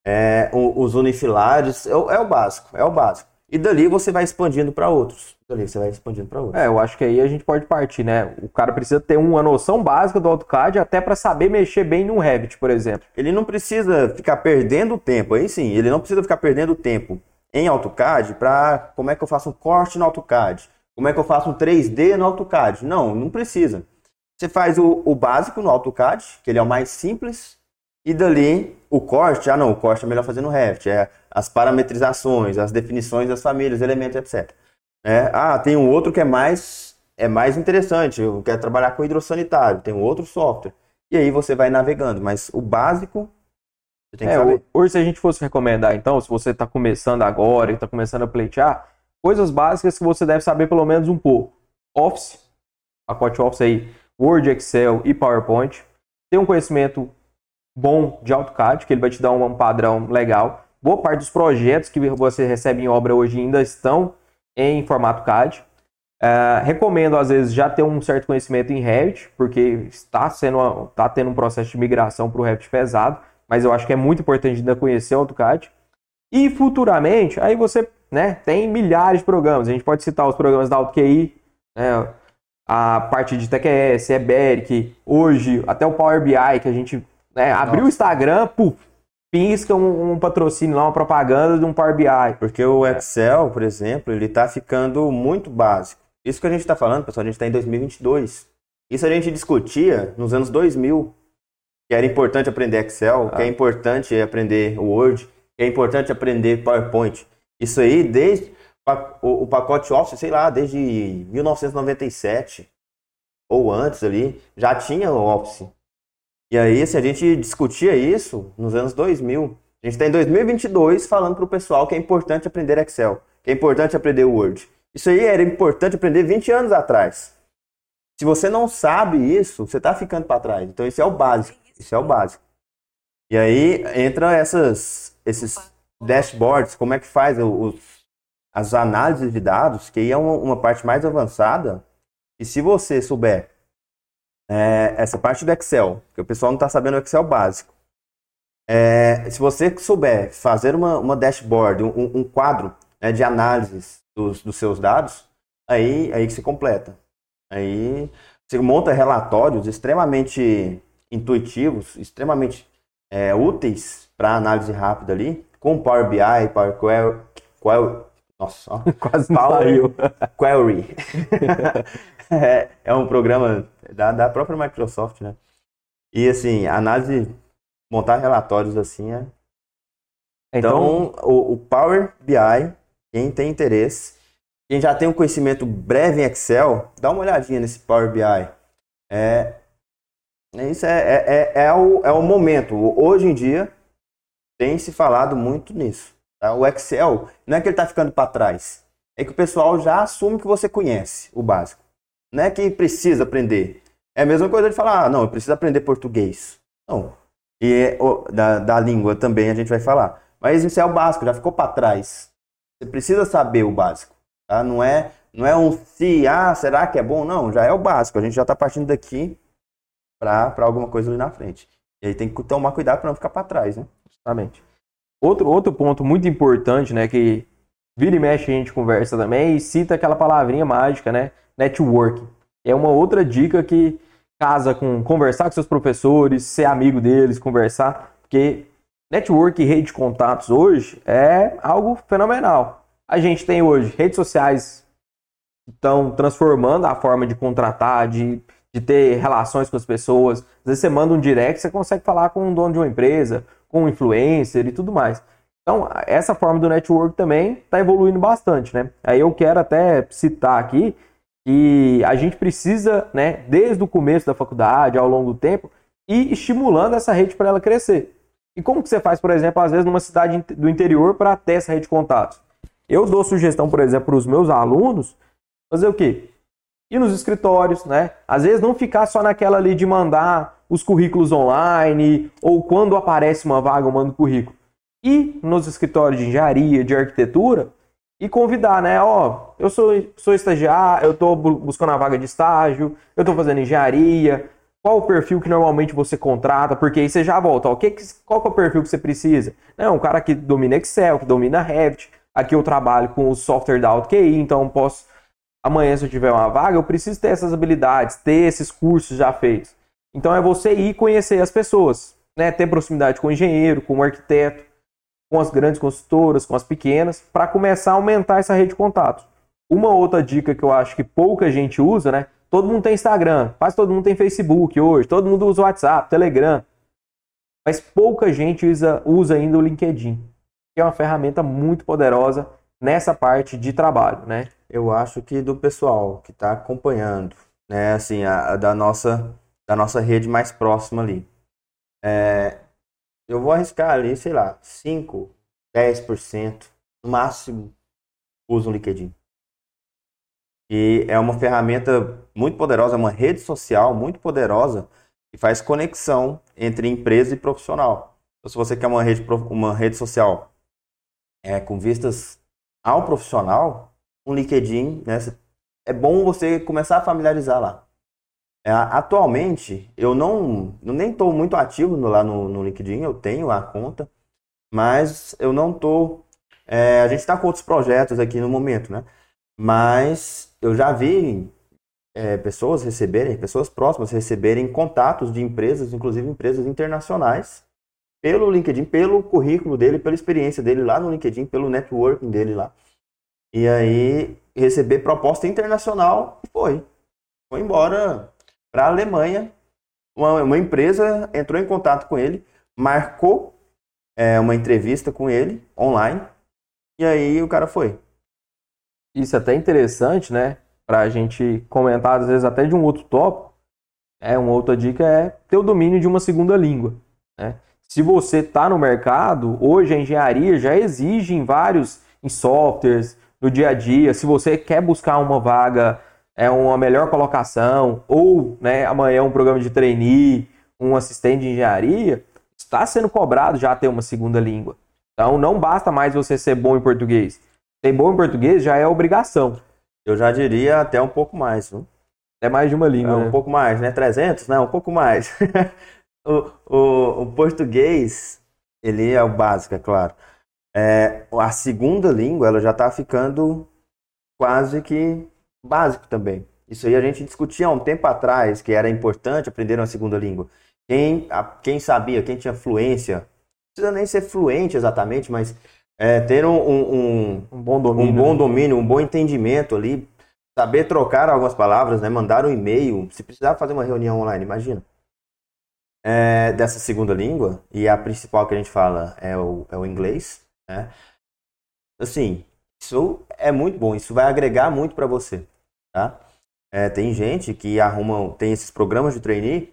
É, os unifilares, é, é o básico, é o básico. E dali você vai expandindo para outros. Dali você vai expandindo para outros. É, eu acho que aí a gente pode partir, né? O cara precisa ter uma noção básica do AutoCAD até para saber mexer bem no Revit, por exemplo. Ele não precisa ficar perdendo tempo, aí sim, ele não precisa ficar perdendo tempo em AutoCAD para como é que eu faço um corte no AutoCAD, como é que eu faço um 3D no AutoCAD. Não, não precisa. Você faz o, o básico no AutoCAD, que ele é o mais simples, e dali, o corte, ah não, o corte é melhor fazer no Revit, é as parametrizações, as definições das famílias, elementos, etc. É, ah, tem um outro que é mais, é mais interessante, eu quero trabalhar com hidrossanitário, tem um outro software. E aí você vai navegando, mas o básico você tem que é, saber. Hoje, se a gente fosse recomendar, então, se você está começando agora e está começando a pleitear, coisas básicas que você deve saber pelo menos um pouco. Office, pacote Office aí, Word, Excel e PowerPoint. Ter um conhecimento bom de AutoCAD, que ele vai te dar um padrão legal. Boa parte dos projetos que você recebe em obra hoje ainda estão em formato CAD. Uh, recomendo, às vezes, já ter um certo conhecimento em Revit, porque está, sendo uma, está tendo um processo de migração para o Revit pesado, mas eu acho que é muito importante ainda conhecer o AutoCAD. E futuramente, aí você né, tem milhares de programas. A gente pode citar os programas da AutoQI, né, a parte de TQS, EBERIC, hoje até o Power BI, que a gente né? Abriu o Instagram, puf, pisca um, um, patrocínio lá, uma propaganda de um Power BI. Porque o Excel, por exemplo, ele está ficando muito básico. Isso que a gente está falando, pessoal, a gente está em 2022. Isso a gente discutia nos anos 2000, que era importante aprender Excel, ah. que é importante aprender Word, que é importante aprender PowerPoint. Isso aí, desde o, o pacote Office, sei lá, desde 1997 ou antes ali, já tinha o Office. E aí, assim, a gente discutia isso nos anos 2000. A gente está em 2022 falando para o pessoal que é importante aprender Excel, que é importante aprender Word. Isso aí era importante aprender 20 anos atrás. Se você não sabe isso, você está ficando para trás. Então, isso é o básico. Isso é o básico. E aí entra essas, esses dashboards, como é que faz os, as análises de dados, que aí é uma, uma parte mais avançada. E se você souber é, essa parte do Excel, que o pessoal não está sabendo o Excel básico. É, se você souber fazer uma, uma dashboard, um, um quadro né, de análise dos, dos, seus dados, aí, aí que se completa. Aí você monta relatórios extremamente intuitivos, extremamente é, úteis para análise rápida ali, com Power BI, Power Query, nossa, (laughs) quase Power (laughs) Query. (laughs) é, é um programa da, da própria Microsoft, né? E assim, análise, montar relatórios assim é. Então, então o, o, Power BI, quem tem interesse, quem já tem um conhecimento breve em Excel, dá uma olhadinha nesse Power BI. É, é isso é, é, é, é, o, é o momento. Hoje em dia, tem se falado muito nisso. Tá? O Excel, não é que ele está ficando para trás, é que o pessoal já assume que você conhece o básico. Não é que precisa aprender. É a mesma coisa de falar, ah, não, eu preciso aprender português. Não. E é, da, da língua também a gente vai falar. Mas isso é o básico, já ficou para trás. Você precisa saber o básico. Tá? Não, é, não é um se, ah, será que é bom? Não, já é o básico. A gente já está partindo daqui para alguma coisa ali na frente. E aí tem que tomar cuidado para não ficar para trás, né? Justamente. Outro, outro ponto muito importante, né, que vira e mexe a gente conversa também e cita aquela palavrinha mágica, né? Network. É uma outra dica que casa com conversar com seus professores, ser amigo deles, conversar, porque network e rede de contatos hoje é algo fenomenal. A gente tem hoje redes sociais que estão transformando a forma de contratar, de de ter relações com as pessoas. Às vezes você manda um direct, você consegue falar com um dono de uma empresa, com influencer e tudo mais. Então, essa forma do network também está evoluindo bastante, né? Aí eu quero até citar aqui que a gente precisa, né, desde o começo da faculdade, ao longo do tempo, ir estimulando essa rede para ela crescer. E como que você faz, por exemplo, às vezes numa cidade do interior para ter essa rede de contatos? Eu dou sugestão, por exemplo, para os meus alunos, fazer o quê? e nos escritórios, né? Às vezes não ficar só naquela ali de mandar os currículos online ou quando aparece uma vaga eu mando currículo. E nos escritórios de engenharia, de arquitetura e convidar, né? Ó, eu sou, sou estagiário, eu estou buscando a vaga de estágio, eu estou fazendo engenharia. Qual o perfil que normalmente você contrata? Porque aí você já volta. Ó, que, qual que é o perfil que você precisa? Não, um cara que domina Excel, que domina Revit. Aqui eu trabalho com o software da AutoQI, então posso amanhã, se eu tiver uma vaga, eu preciso ter essas habilidades, ter esses cursos já feitos. Então é você ir conhecer as pessoas, né? ter proximidade com o engenheiro, com o arquiteto, com as grandes consultoras, com as pequenas, para começar a aumentar essa rede de contatos. Uma outra dica que eu acho que pouca gente usa, né? Todo mundo tem Instagram, quase todo mundo tem Facebook hoje, todo mundo usa WhatsApp, Telegram. Mas pouca gente usa, usa ainda o LinkedIn, que é uma ferramenta muito poderosa nessa parte de trabalho, né? Eu acho que do pessoal que está acompanhando, né, assim, a, a, da nossa da nossa rede mais próxima ali. É, eu vou arriscar ali, sei lá, 5, 10% no máximo usam o LinkedIn. E é uma ferramenta muito poderosa, uma rede social muito poderosa que faz conexão entre empresa e profissional. Então, se você quer uma rede, uma rede social é, com vistas ao profissional, um LinkedIn, né? É bom você começar a familiarizar lá. É, atualmente, eu não, eu nem estou muito ativo no, lá no, no, LinkedIn, eu tenho a conta, mas eu não estou. É, a gente está com outros projetos aqui no momento, né? Mas eu já vi é, pessoas receberem, pessoas próximas receberem contatos de empresas, inclusive empresas internacionais, pelo LinkedIn, pelo currículo dele, pela experiência dele lá no LinkedIn, pelo networking dele lá. E aí receber proposta internacional e foi. Foi embora para a Alemanha. Uma, uma, empresa entrou em contato com ele, marcou é, uma entrevista com ele online e aí o cara foi. Isso é até interessante, né? Para a gente comentar, às vezes, até de um outro tópico. É, uma outra dica é ter o domínio de uma segunda língua. Né? Se você está no mercado, hoje a engenharia já exige em vários em softwares, no dia a dia. Se você quer buscar uma vaga, é uma melhor colocação, ou né, amanhã um programa de trainee, um assistente de engenharia, está sendo cobrado já ter uma segunda língua. Então não basta mais você ser bom em português. Ser bom em português já é obrigação. Eu já diria até um pouco mais. Viu? É mais de uma língua. É um né? pouco mais, né? 300? Não, um pouco mais. (laughs) o, o, o português, ele é o básico, é claro. É, a segunda língua ela já está ficando quase que básico também. Isso aí a gente discutia há um tempo atrás que era importante aprender uma segunda língua. Quem, a, quem sabia, quem tinha fluência, não precisa nem ser fluente exatamente, mas é, ter um, um, um, bom domínio, um bom né? domínio, um bom entendimento ali, saber trocar algumas palavras, né, mandar um e-mail, se precisar fazer uma reunião online, imagina. É, dessa segunda língua, e a principal que a gente fala é o, é o inglês, né? Assim, isso é é muito bom. Isso vai agregar muito para você, tá? É, tem gente que arruma, tem esses programas de trainee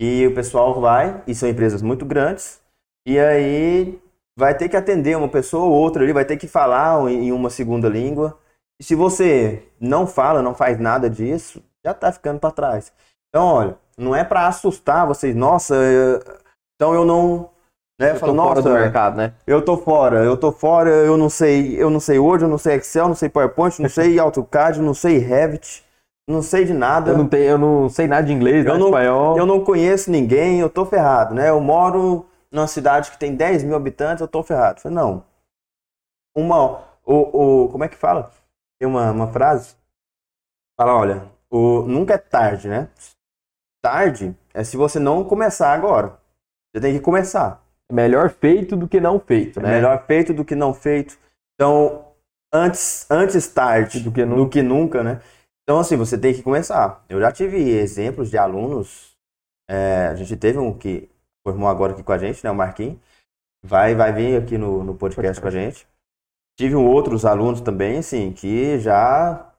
e o pessoal vai, e são empresas muito grandes, e aí vai ter que atender uma pessoa ou outra ali, vai ter que falar em uma segunda língua. E se você não fala, não faz nada disso, já tá ficando para trás. Então, olha, não é para assustar vocês, nossa, então eu não né? Eu, falo, nossa, do mercado, né? Eu tô fora, eu tô fora, eu não sei, eu não sei Word, eu não sei Excel, não sei PowerPoint, não sei (laughs) AutoCAD, não sei Revit, não sei de nada. Eu não, tenho, eu não sei nada de inglês, eu não, espanhol. Eu não conheço ninguém, eu tô ferrado, né? Eu moro numa cidade que tem 10 mil habitantes, eu tô ferrado. Eu falei, não. Uma, o, o, como é que fala? Tem uma, uma frase? Fala, olha, o, nunca é tarde, né? Tarde é se você não começar agora. Você tem que começar. Melhor feito do que não feito, né? É melhor feito do que não feito. Então, antes, antes tarde do que, do que nunca, né? Então, assim, você tem que começar. Eu já tive exemplos de alunos. É, a gente teve um que formou agora aqui com a gente, né? O Marquinhos. Vai, vai vir aqui no, no podcast com a gente. Tive outros alunos também, assim, que já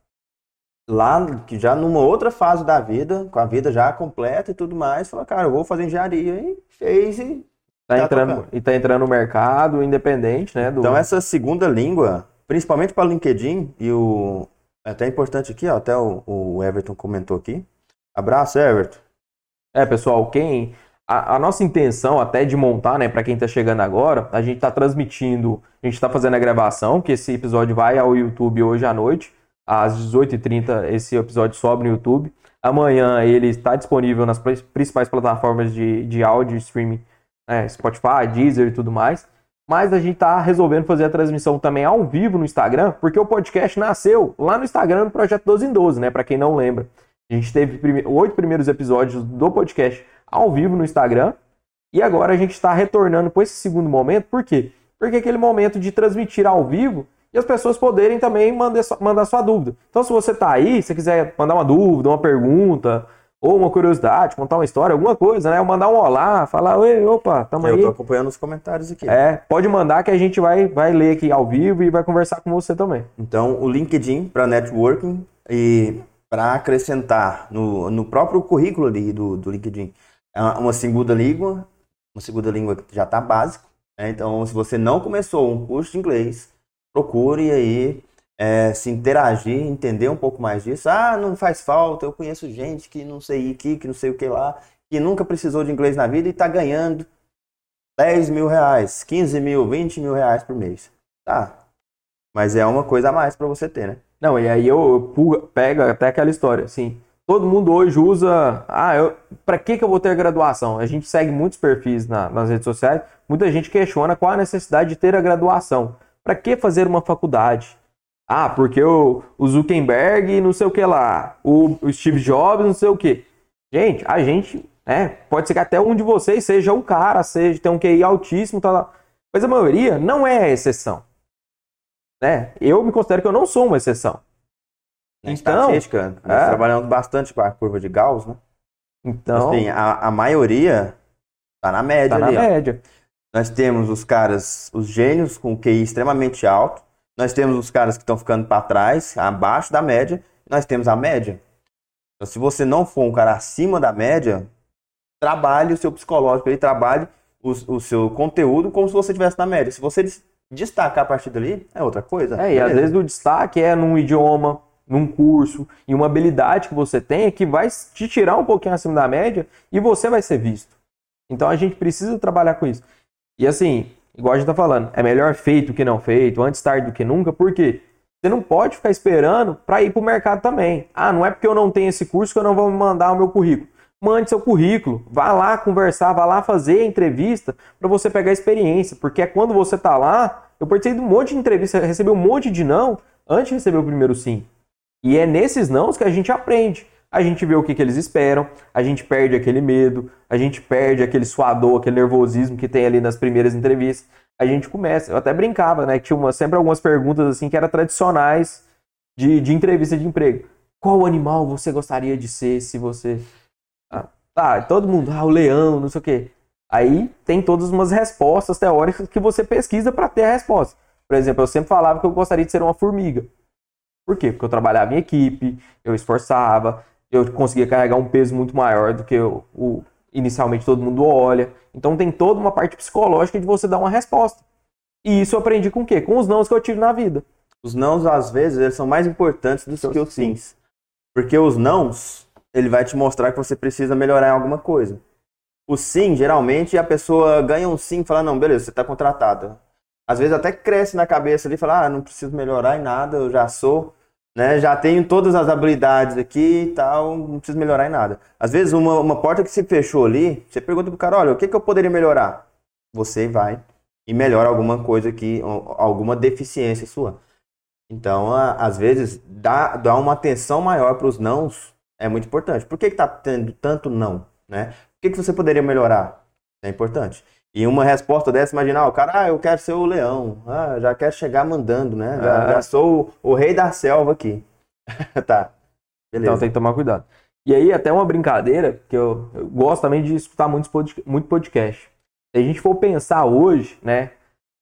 lá, que já numa outra fase da vida, com a vida já completa e tudo mais, falou, cara, eu vou fazer engenharia. E fez e Tá, tá entrando, e tá entrando no mercado independente, né? Do... Então essa segunda língua, principalmente para o LinkedIn, e o. É até importante aqui, ó, até o, o Everton comentou aqui. Abraço, Everton. É, pessoal, quem. A, a nossa intenção até de montar, né, para quem tá chegando agora, a gente tá transmitindo, a gente tá fazendo a gravação, que esse episódio vai ao YouTube hoje à noite, às 18h30, esse episódio sobe no YouTube. Amanhã ele está disponível nas principais plataformas de, de áudio streaming né, Spotify, Deezer e tudo mais. Mas a gente tá resolvendo fazer a transmissão também ao vivo no Instagram, porque o podcast nasceu lá no Instagram no Projeto 12 em 12, né? Para quem não lembra. A gente teve prime oito primeiros episódios do podcast ao vivo no Instagram. E agora a gente está retornando para esse segundo momento. Por quê? Porque é aquele momento de transmitir ao vivo e as pessoas poderem também mandar, mandar sua dúvida. Então, se você está aí, se quiser mandar uma dúvida, uma pergunta, ou uma curiosidade, contar uma história, alguma coisa, né? Mandar um olá, falar, oi, opa, tamo Eu aí. Eu tô acompanhando os comentários aqui. É, pode mandar que a gente vai, vai ler aqui ao vivo e vai conversar com você também. Então, o LinkedIn para networking e para acrescentar no, no próprio currículo ali do, do LinkedIn é uma segunda língua, uma segunda língua que já está básico. Né? Então, se você não começou um curso de inglês, procure aí é, se interagir, entender um pouco mais disso. Ah, não faz falta, eu conheço gente que não sei aqui, que não sei o que lá, que nunca precisou de inglês na vida e está ganhando 10 mil reais, 15 mil, 20 mil reais por mês. Tá, mas é uma coisa a mais para você ter, né? Não, e aí eu, eu pego até aquela história, assim, todo mundo hoje usa, ah, eu, para que que eu vou ter graduação? A gente segue muitos perfis na, nas redes sociais, muita gente questiona qual a necessidade de ter a graduação. Para que fazer uma faculdade? Ah, porque o, o Zuckerberg não sei o que lá, o, o Steve Jobs não sei o que. Gente, a gente, né, pode ser que até um de vocês seja um cara, seja, tem um QI altíssimo, tá lá. Mas a maioria não é a exceção. Né? Eu me considero que eu não sou uma exceção. Na então, estatística, nós é. trabalhamos bastante com a curva de Gauss, né? Então, assim, a, a maioria tá na média tá ali. Na média. Nós temos os caras, os gênios com QI extremamente alto, nós temos os caras que estão ficando para trás, abaixo da média, nós temos a média. Então, se você não for um cara acima da média, trabalhe o seu psicológico, ele trabalhe o, o seu conteúdo como se você estivesse na média. Se você destacar a partir dali, é outra coisa. É, e às vezes o destaque é num idioma, num curso, e uma habilidade que você tem que vai te tirar um pouquinho acima da média e você vai ser visto. Então a gente precisa trabalhar com isso. E assim, igual a gente tá falando, é melhor feito que não feito, antes tarde do que nunca, por quê? Você não pode ficar esperando para ir para o mercado também. Ah, não é porque eu não tenho esse curso que eu não vou mandar o meu currículo. Mande seu currículo, vá lá conversar, vá lá fazer a entrevista para você pegar experiência, porque é quando você tá lá, eu participei de um monte de entrevista, recebi um monte de não antes de receber o primeiro sim. E é nesses nãos que a gente aprende a gente vê o que, que eles esperam, a gente perde aquele medo, a gente perde aquele suador, aquele nervosismo que tem ali nas primeiras entrevistas. A gente começa, eu até brincava, né? Que tinha uma, sempre algumas perguntas assim que eram tradicionais de, de entrevista de emprego. Qual animal você gostaria de ser se você. Ah, tá, todo mundo, ah, o leão, não sei o quê. Aí tem todas umas respostas teóricas que você pesquisa para ter a resposta. Por exemplo, eu sempre falava que eu gostaria de ser uma formiga. Por quê? Porque eu trabalhava em equipe, eu esforçava, eu conseguia carregar um peso muito maior do que o, o inicialmente todo mundo olha. Então tem toda uma parte psicológica de você dar uma resposta. E isso eu aprendi com o quê? Com os nãos que eu tive na vida. Os nãos, às vezes, eles são mais importantes do que os sims. Porque os nãos, ele vai te mostrar que você precisa melhorar em alguma coisa. O sim, geralmente, a pessoa ganha um sim e fala, não, beleza, você está contratado. Às vezes até cresce na cabeça ali e fala, ah, não preciso melhorar em nada, eu já sou, né? Já tenho todas as habilidades aqui e tal, não preciso melhorar em nada. Às vezes uma, uma porta que se fechou ali, você pergunta pro cara, olha, o que, que eu poderia melhorar? Você vai e melhora alguma coisa aqui, alguma deficiência sua. Então, às vezes, dar, dar uma atenção maior para os nãos é muito importante. Por que está tendo tanto não? Né? O que, que você poderia melhorar? É importante. E uma resposta dessa, imaginar, o cara, ah, eu quero ser o leão, ah, já quero chegar mandando, né? Já, ah. já sou o, o, rei da selva aqui. (laughs) tá. Beleza. Então tem que tomar cuidado. E aí, até uma brincadeira, que eu, eu gosto também de escutar muito, muito podcast. Se a gente for pensar hoje, né?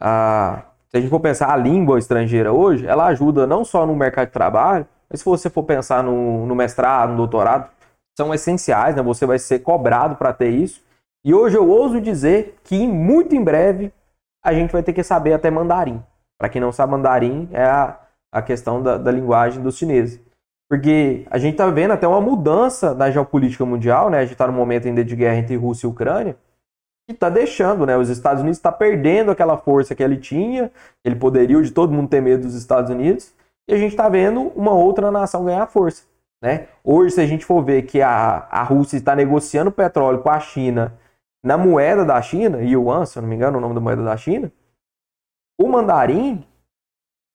A, se a gente for pensar a língua estrangeira hoje, ela ajuda não só no mercado de trabalho, mas se você for pensar no, no mestrado, no doutorado, são essenciais, né? Você vai ser cobrado para ter isso. E hoje eu ouso dizer que muito em breve a gente vai ter que saber até mandarim. Para quem não sabe, mandarim é a, a questão da, da linguagem dos chineses. Porque a gente está vendo até uma mudança na geopolítica mundial, né? A gente está num momento ainda de guerra entre Rússia e Ucrânia que está deixando, né? Os Estados Unidos está perdendo aquela força que ele tinha, ele poderia de todo mundo ter medo dos Estados Unidos, e a gente está vendo uma outra nação ganhar força, né? Hoje, se a gente for ver que a, a Rússia está negociando petróleo com a China na moeda da China, Yuan, se eu não me engano, o nome da moeda da China, o mandarim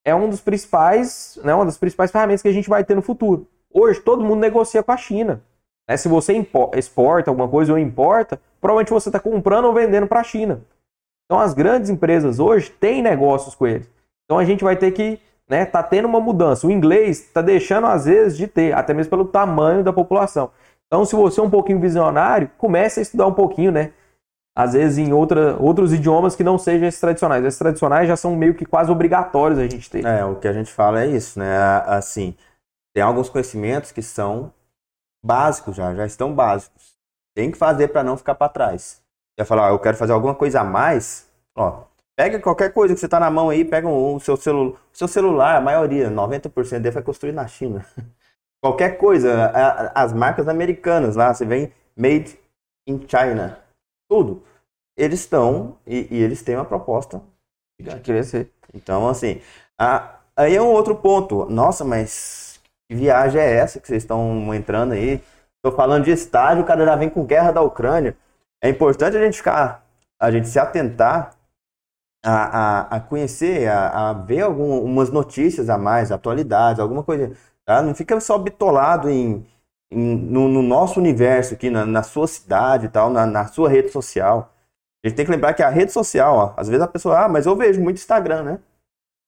é um dos principais, né, uma das principais ferramentas que a gente vai ter no futuro. Hoje, todo mundo negocia com a China. Né? Se você exporta alguma coisa ou importa, provavelmente você está comprando ou vendendo para a China. Então as grandes empresas hoje têm negócios com eles. Então a gente vai ter que né, tá tendo uma mudança. O inglês está deixando às vezes de ter, até mesmo pelo tamanho da população. Então se você é um pouquinho visionário, comece a estudar um pouquinho, né? Às vezes em outra, outros idiomas que não sejam esses tradicionais. Esses tradicionais já são meio que quase obrigatórios a gente ter. É, o que a gente fala é isso, né? Assim, tem alguns conhecimentos que são básicos já, já estão básicos. Tem que fazer para não ficar para trás. Vai falar, eu quero fazer alguma coisa a mais, ó, pega qualquer coisa que você tá na mão aí, pega o seu, celu seu celular, a maioria, 90% dele foi construído na China. (laughs) qualquer coisa, as marcas americanas lá, você vem made in China, tudo. Eles estão, e, e, eles têm uma proposta de crescer. Então, assim, a, aí é um outro ponto. Nossa, mas que viagem é essa que vocês estão entrando aí? Estou falando de estágio, o cara já vem com guerra da Ucrânia. É importante a gente ficar, a gente se atentar a, a, a conhecer, a, a ver algumas notícias a mais, atualidades, alguma coisa. Tá? Não fica só bitolado em, em no, no, nosso universo aqui, na, na sua cidade e tal, na, na, sua rede social. A gente tem que lembrar que a rede social, ó, às vezes a pessoa, ah, mas eu vejo muito Instagram, né?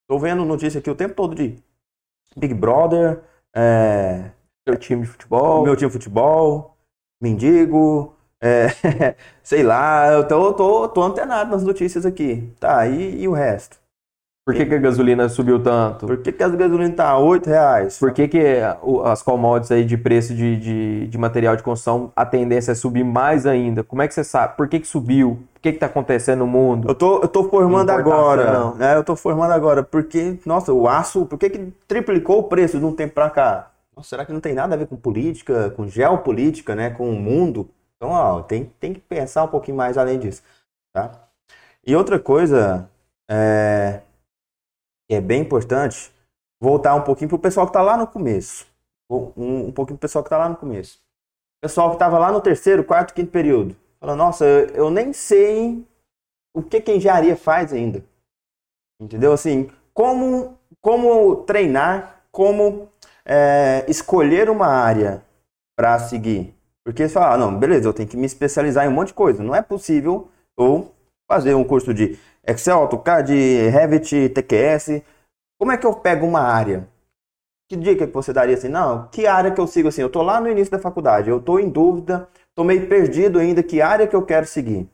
Tô vendo notícia aqui o tempo todo de Big Brother, é, meu time de futebol. Meu time de futebol, mendigo, é, (laughs) sei lá, eu tô, tô, tô antenado nas notícias aqui. Tá, e, e o resto? Por que, que, a gasolina subiu tanto? Por que, que a gasolina tá 8 reais? Por que, que as commodities aí de preço de, de, de, material de construção, a tendência é subir mais ainda? Como é que você sabe? Por que, que subiu? O que está acontecendo no mundo? Eu tô, eu tô formando agora. Né? Eu tô formando agora. Porque, nossa, o aço, por que, que triplicou o preço de um tempo para cá? Nossa, será que não tem nada a ver com política, com geopolítica, né? Com o mundo? Então, ó, tem, tem que pensar um pouquinho mais além disso. Tá? E outra coisa, é, que é bem importante, voltar um pouquinho para o pessoal que está lá no começo. Um, um pouquinho para o pessoal que está lá no começo. Pessoal que estava lá no terceiro, quarto, quinto período. Fala, nossa, eu, eu nem sei o que, que a engenharia faz ainda. Entendeu? Assim, como, como treinar, como é, escolher uma área para seguir. Porque você fala, ah, não, beleza, eu tenho que me especializar em um monte de coisa. Não é possível eu fazer um curso de Excel, AutoCAD, Revit, TQS. Como é que eu pego uma área? Que dica que você daria assim? Não, que área que eu sigo assim? Eu estou lá no início da faculdade, eu estou em dúvida, estou meio perdido ainda, que área que eu quero seguir?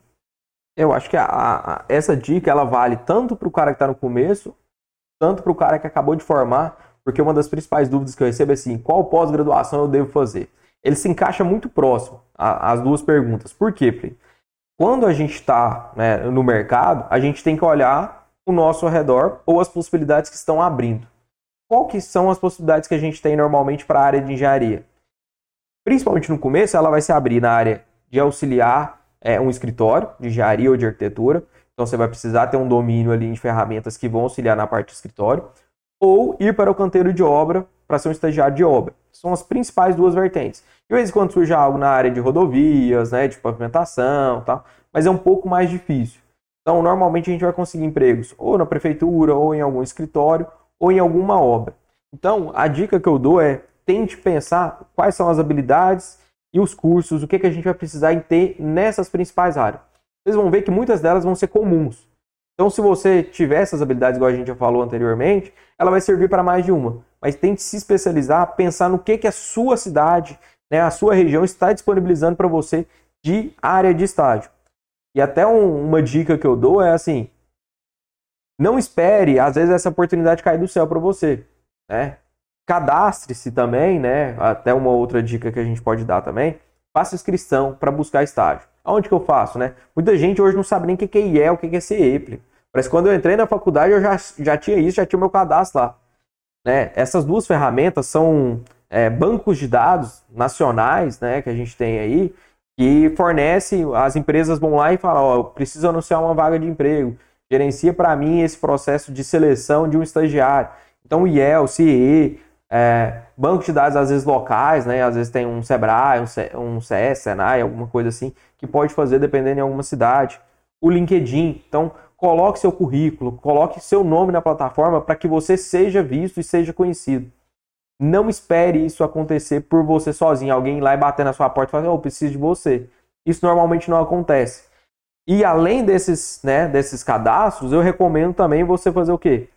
Eu acho que a, a, essa dica ela vale tanto para o cara que está no começo, tanto para o cara que acabou de formar, porque uma das principais dúvidas que eu recebo é assim: qual pós-graduação eu devo fazer? Ele se encaixa muito próximo as duas perguntas. Por quê, Play? Quando a gente está né, no mercado, a gente tem que olhar o nosso redor ou as possibilidades que estão abrindo. Qual que são as possibilidades que a gente tem normalmente para a área de engenharia? Principalmente no começo, ela vai se abrir na área de auxiliar é, um escritório de engenharia ou de arquitetura. Então você vai precisar ter um domínio ali de ferramentas que vão auxiliar na parte de escritório. Ou ir para o canteiro de obra para ser um estagiário de obra. São as principais duas vertentes. De vez em quando surge algo na área de rodovias, né, de pavimentação tal, mas é um pouco mais difícil. Então, normalmente a gente vai conseguir empregos ou na prefeitura, ou em algum escritório, ou em alguma obra. Então, a dica que eu dou é tente pensar quais são as habilidades e os cursos, o que, que a gente vai precisar em ter nessas principais áreas. Vocês vão ver que muitas delas vão ser comuns. Então, se você tiver essas habilidades, igual a gente já falou anteriormente, ela vai servir para mais de uma. Mas tente se especializar, pensar no que, que a sua cidade, né, a sua região está disponibilizando para você de área de estágio. E até um, uma dica que eu dou é assim: não espere, às vezes, essa oportunidade cair do céu para você. Né? Cadastre-se também, né? Até uma outra dica que a gente pode dar também. Faça inscrição para buscar estágio. Aonde que eu faço, né? Muita gente hoje não sabe nem o que é IE, o que é CEPLE. Parece que quando eu entrei na faculdade eu já, já tinha isso, já tinha o meu cadastro lá. Né? Essas duas ferramentas são é, bancos de dados nacionais né, que a gente tem aí, que fornece, as empresas vão lá e falam, ó, oh, preciso anunciar uma vaga de emprego, gerencia para mim esse processo de seleção de um estagiário. Então o IEL, CIE, é, banco de dados, às vezes locais, né? Às vezes tem um Sebrae, um, CS, Senai, alguma coisa assim, que pode fazer dependendo em alguma cidade. O LinkedIn. Então, coloque seu currículo, coloque seu nome na plataforma para que você seja visto e seja conhecido. Não espere isso acontecer por você sozinho. Alguém ir lá e bater na sua porta e falar, oh, eu preciso de você. Isso normalmente não acontece. E além desses, né, desses cadastros, eu recomendo também você fazer o quê?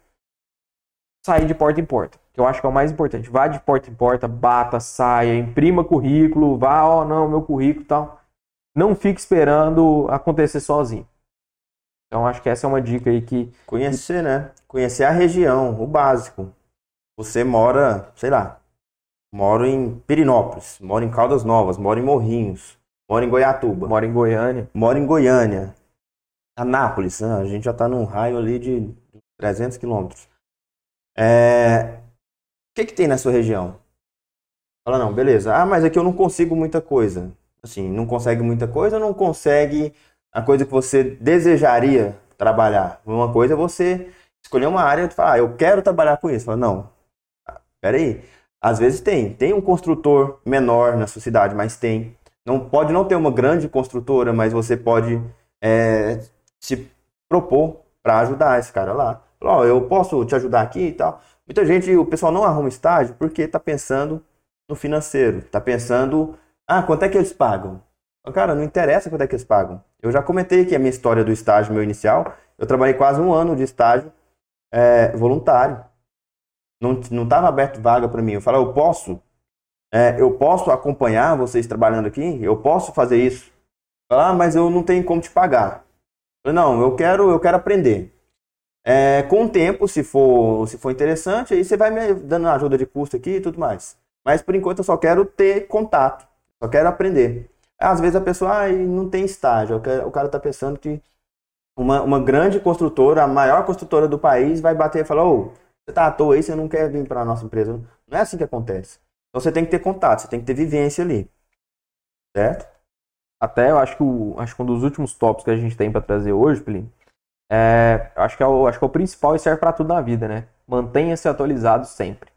Sair de porta em porta que eu acho que é o mais importante. Vá de porta em porta, bata, saia, imprima currículo, vá, ó, oh, não, meu currículo e tal. Não fique esperando acontecer sozinho. Então acho que essa é uma dica aí que. Conhecer, né? Conhecer a região, o básico. Você mora, sei lá, moro em Pirinópolis, moro em Caldas Novas, moro em Morrinhos, moro em Goiatuba. Moro em Goiânia. Moro em Goiânia. Anápolis, né? a gente já está num raio ali de 300 quilômetros. É, que, que tem na sua região? Fala, não, beleza. Ah, mas aqui eu não consigo muita coisa. Assim, não consegue muita coisa ou não consegue a coisa que você desejaria trabalhar? Uma coisa é você escolher uma área e falar, ah, eu quero trabalhar com isso. Fala, não, peraí. Às vezes tem. Tem um construtor menor na sua cidade, mas tem. Não pode não ter uma grande construtora, mas você pode é, se propor para ajudar esse cara lá. Ó, oh, eu posso te ajudar aqui e tal. Muita gente, o pessoal não arruma estágio porque está pensando no financeiro, está pensando, ah, quanto é que eles pagam? Cara, não interessa quanto é que eles pagam. Eu já comentei aqui a minha história do estágio meu inicial. Eu trabalhei quase um ano de estágio é, voluntário. Não estava aberto vaga para mim. Eu falei, eu posso, é, eu posso acompanhar vocês trabalhando aqui? Eu posso fazer isso? Ah, mas eu não tenho como te pagar. Eu falei, não, eu quero, eu quero aprender. É, com o tempo, se for, se for interessante, aí você vai me dando ajuda de custo aqui e tudo mais. Mas por enquanto eu só quero ter contato, só quero aprender. Às vezes a pessoa ah, não tem estágio, o cara está pensando que uma, uma grande construtora, a maior construtora do país, vai bater e falar: Ô, você tá à toa aí, você não quer vir para nossa empresa. Não é assim que acontece. Então você tem que ter contato, você tem que ter vivência ali. Certo? Até eu acho que, o, acho que um dos últimos tópicos que a gente tem para trazer hoje, Pelinho, é, acho, que é o, acho que é o principal e serve para tudo na vida, né? Mantenha-se atualizado sempre.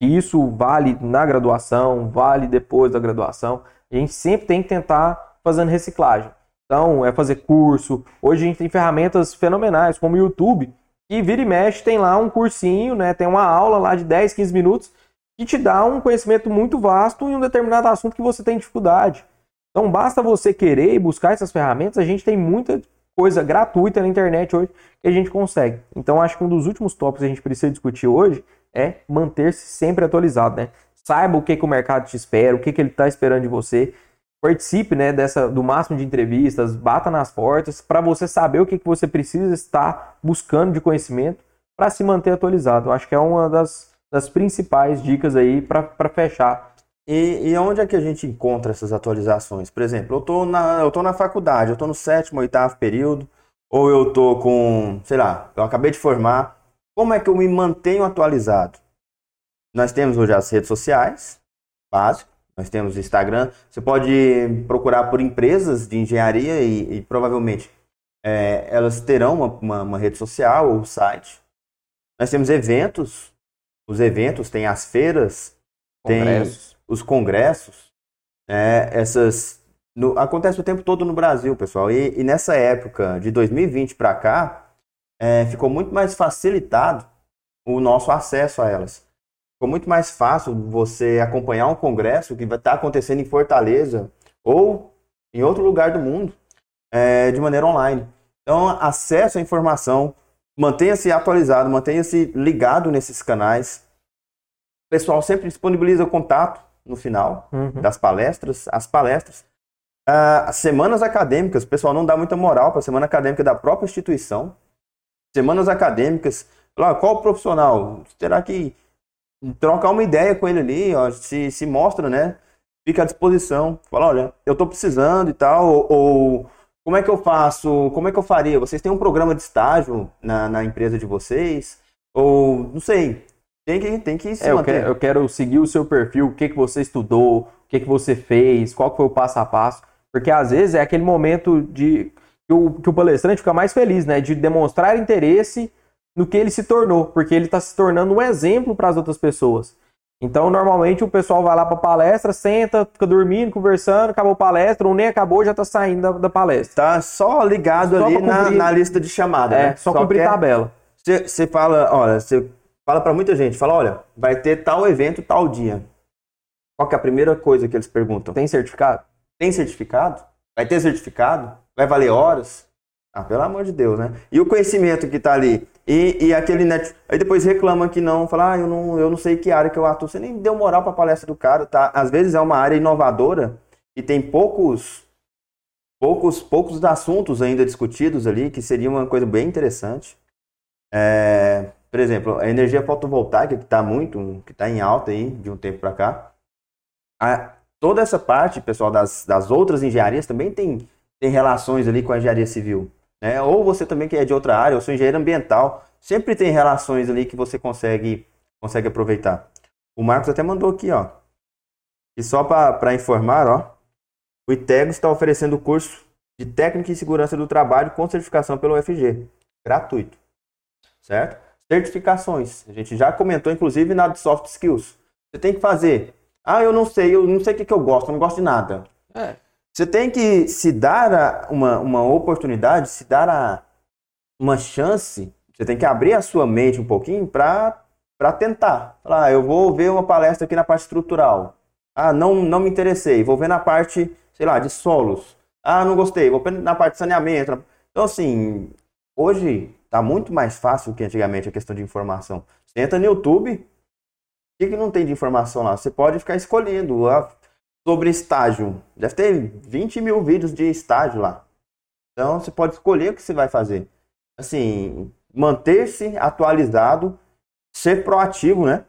Isso vale na graduação, vale depois da graduação. A gente sempre tem que tentar fazendo reciclagem. Então, é fazer curso. Hoje a gente tem ferramentas fenomenais, como o YouTube, e vira e mexe tem lá um cursinho, né? Tem uma aula lá de 10, 15 minutos que te dá um conhecimento muito vasto em um determinado assunto que você tem dificuldade. Então, basta você querer e buscar essas ferramentas. A gente tem muita coisa gratuita na internet hoje que a gente consegue. Então, acho que um dos últimos tópicos que a gente precisa discutir hoje é manter-se sempre atualizado, né? Saiba o que, que o mercado te espera, o que, que ele está esperando de você. Participe né, dessa, do máximo de entrevistas, bata nas portas, para você saber o que, que você precisa estar buscando de conhecimento para se manter atualizado. Eu acho que é uma das das principais dicas aí para fechar. E, e onde é que a gente encontra essas atualizações? Por exemplo, eu tô na, eu tô na faculdade, eu tô no sétimo, oitavo período, ou eu tô com, sei lá, eu acabei de formar. Como é que eu me mantenho atualizado? Nós temos hoje as redes sociais, básico. Nós temos Instagram. Você pode procurar por empresas de engenharia e, e provavelmente é, elas terão uma, uma, uma, rede social ou site. Nós temos eventos. Os eventos têm as feiras, congressos. tem os congressos. É, essas no, acontece o tempo todo no Brasil, pessoal. E, e nessa época de 2020 para cá, é, ficou muito mais facilitado o nosso acesso a elas ficou muito mais fácil você acompanhar um congresso que vai estar acontecendo em Fortaleza ou em outro lugar do mundo é, de maneira online. Então, acesso à informação, mantenha-se atualizado, mantenha-se ligado nesses canais. O pessoal sempre disponibiliza o contato no final uhum. das palestras, as palestras. Ah, semanas acadêmicas, o pessoal não dá muita moral para a semana acadêmica da própria instituição. Semanas acadêmicas, lá, qual profissional? Será que trocar uma ideia com ele ali, ó, se, se mostra, né? Fica à disposição. Fala, olha, eu tô precisando e tal, ou, ou, como é que eu faço, como é que eu faria? Vocês têm um programa de estágio na, na empresa de vocês? Ou, não sei, tem que, tem que se é, eu quero, eu quero, seguir o seu perfil, o que, que você estudou, o que, que você fez, qual foi o passo a passo. Porque às vezes é aquele momento de que o, que o palestrante fica mais feliz, né? De demonstrar interesse no que ele se tornou, porque ele está se tornando um exemplo para as outras pessoas. Então, normalmente o pessoal vai lá para palestra, senta, fica dormindo, conversando, acabou a palestra, ou nem acabou, já está saindo da, da, palestra. Tá só ligado só ali na, na, lista de chamada. É, né? só, só cumprir quer... tabela. Você fala, olha, você fala para muita gente, fala, olha, vai ter tal evento tal dia. Qual que é a primeira coisa que eles perguntam? Tem certificado? Tem certificado? Vai ter certificado? Vai valer horas? Ah, pelo amor de Deus, né? E o conhecimento que está ali? E, e aquele net. Aí depois reclama que não, fala, ah, eu não, eu não sei que área que eu atuo. Você nem deu moral para a palestra do cara, tá? Às vezes é uma área inovadora e tem poucos, poucos, poucos assuntos ainda discutidos ali, que seria uma coisa bem interessante. É, por exemplo, a energia fotovoltaica, que está muito, que está em alta aí de um tempo para cá. A, toda essa parte, pessoal, das, das outras engenharias também tem, tem relações ali com a engenharia civil. Né? Ou você também que é de outra área, ou sou engenheiro ambiental, sempre tem relações ali que você consegue, consegue aproveitar. O Marcos até mandou aqui, ó. E só para informar, ó, o ITEGO está oferecendo o curso de Técnica e Segurança do Trabalho com certificação pelo UFG. Gratuito. Certo? Certificações. A gente já comentou, inclusive, na de Soft Skills. Você tem que fazer. Ah, eu não sei, eu não sei o que, que eu gosto, eu não gosto de nada. É. Você tem que se dar uma, uma oportunidade, se dar uma chance. Você tem que abrir a sua mente um pouquinho para tentar. Falar, ah, eu vou ver uma palestra aqui na parte estrutural. Ah, não, não me interessei. Vou ver na parte, sei lá, de solos. Ah, não gostei. Vou ver na parte de saneamento. Então, assim, hoje está muito mais fácil que antigamente a questão de informação. Você entra no YouTube, o que, que não tem de informação lá? Você pode ficar escolhendo. Ah, sobre estágio. Deve ter 20 mil vídeos de estágio lá. Então você pode escolher o que você vai fazer. Assim, manter-se atualizado, ser proativo, né?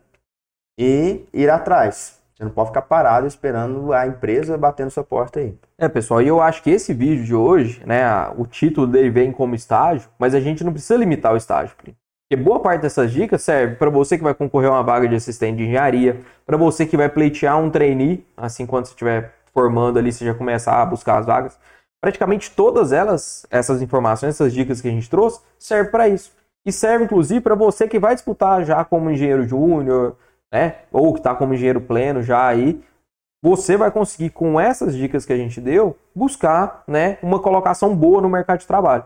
E ir atrás. Você não pode ficar parado esperando a empresa bater na sua porta aí. É, pessoal, e eu acho que esse vídeo de hoje, né, o título dele vem como estágio, mas a gente não precisa limitar o estágio, porque boa parte dessas dicas serve para você que vai concorrer a uma vaga de assistente de engenharia, para você que vai pleitear um trainee, assim quando você estiver formando ali, você já começar a buscar as vagas. Praticamente todas elas, essas informações, essas dicas que a gente trouxe, servem para isso. E serve inclusive para você que vai disputar já como engenheiro júnior, né, ou que está como engenheiro pleno já aí, você vai conseguir com essas dicas que a gente deu buscar, né, uma colocação boa no mercado de trabalho.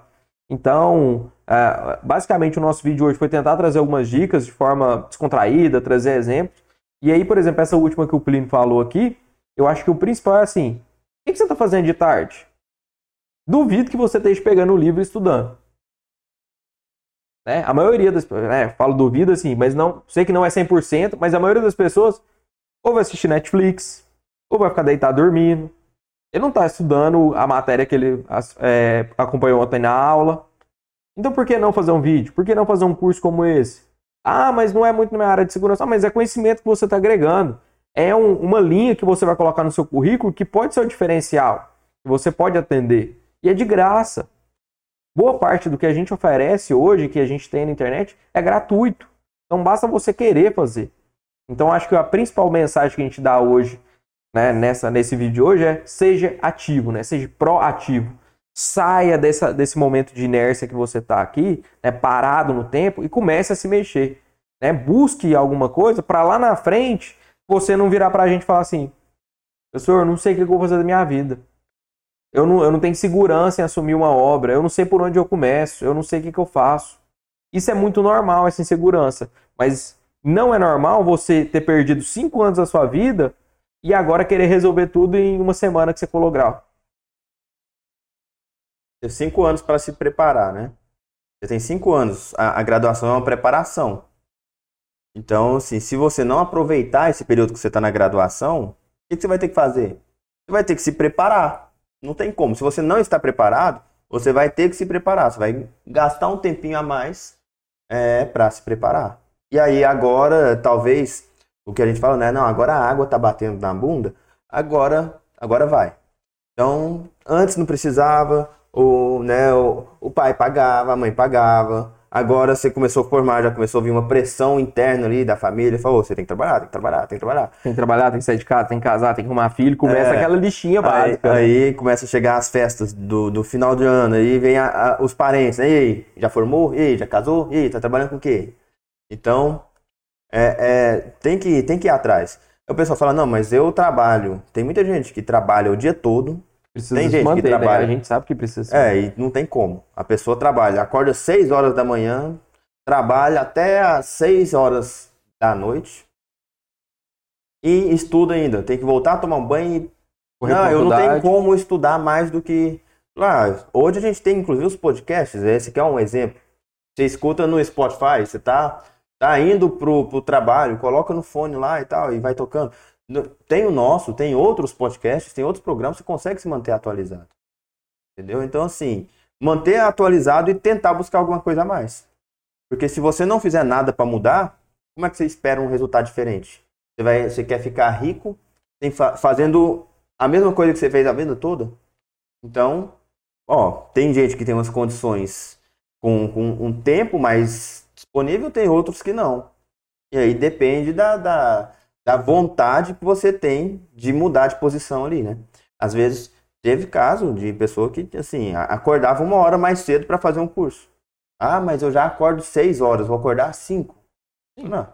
Então, é, basicamente o nosso vídeo hoje foi tentar trazer algumas dicas de forma descontraída, trazer exemplos. E aí, por exemplo, essa última que o Plínio falou aqui, eu acho que o principal é assim: o que você está fazendo de tarde? Duvido que você esteja pegando o livro e estudando. Né? A maioria das pessoas, né, falo duvido assim, mas não sei que não é 100%, mas a maioria das pessoas ou vai assistir Netflix, ou vai ficar deitado dormindo, ele não está estudando a matéria que ele é, acompanhou ontem na aula. Então por que não fazer um vídeo? Por que não fazer um curso como esse? Ah, mas não é muito na minha área de segurança. Ah, mas é conhecimento que você está agregando. É um, uma linha que você vai colocar no seu currículo que pode ser o diferencial, que você pode atender. E é de graça. Boa parte do que a gente oferece hoje, que a gente tem na internet, é gratuito. Então basta você querer fazer. Então acho que a principal mensagem que a gente dá hoje, né, nessa, nesse vídeo de hoje é seja ativo, né? Seja proativo. Saia dessa, desse momento de inércia que você está aqui, né, parado no tempo, e comece a se mexer. Né? Busque alguma coisa para lá na frente você não virar para a gente e falar assim: professor, não sei o que eu vou fazer da minha vida. Eu não, eu não tenho segurança em assumir uma obra, eu não sei por onde eu começo, eu não sei o que, que eu faço. Isso é muito normal, essa insegurança. Mas não é normal você ter perdido cinco anos da sua vida e agora querer resolver tudo em uma semana que você colou grau. Tem cinco anos para se preparar, né? Você tem cinco anos. A, a, graduação é uma preparação. Então, assim, se você não aproveitar esse período que você está na graduação, o que, que você vai ter que fazer? Você vai ter que se preparar. Não tem como. Se você não está preparado, você vai ter que se preparar. Você vai gastar um tempinho a mais é, para se preparar. E aí agora, talvez, o que a gente fala, né? Não, agora a água está batendo na bunda. Agora, agora vai. Então, antes não precisava, o, né, o, o pai pagava, a mãe pagava. Agora você começou a formar, já começou a vir uma pressão interna ali da família. Falou: você tem que trabalhar, tem que trabalhar, tem que trabalhar. Tem que trabalhar, tem que sair de casa, tem que casar, tem que arrumar filho. Começa é, aquela listinha básica. Aí, né? aí, começa a chegar as festas do, do final de ano. Aí vem a, a, os parentes. Né? E aí, já formou? E aí, já casou? E aí, tá trabalhando com o quê? Então, é, é, tem, que, tem que ir atrás. O pessoal fala: não, mas eu trabalho. Tem muita gente que trabalha o dia todo Precisa tem gente manter, que né? trabalha. Né? A gente sabe que precisa. É, e não tem como. A pessoa trabalha, acorda às 6 horas da manhã, trabalha até às 6 horas da noite e estuda ainda. Tem que voltar a tomar um banho e. Não, eu não tenho como estudar mais do que. Ah, hoje a gente tem inclusive os podcasts, esse aqui é um exemplo. Você escuta no Spotify, você tá, tá indo pro, pro trabalho, coloca no fone lá e tal, e vai tocando. Tem o nosso, tem outros podcasts, tem outros programas, você consegue se manter atualizado. Entendeu? Então, assim, manter atualizado e tentar buscar alguma coisa a mais. Porque se você não fizer nada para mudar, como é que você espera um resultado diferente? Você, vai, você quer ficar rico fazendo a mesma coisa que você fez a vida toda? Então, ó, tem gente que tem umas condições com, com um tempo mais disponível, tem outros que não. E aí depende da, da da vontade que você tem de mudar de posição ali, né? Às vezes teve caso de pessoa que assim acordava uma hora mais cedo para fazer um curso. Ah, mas eu já acordo seis horas, vou acordar às cinco. Não.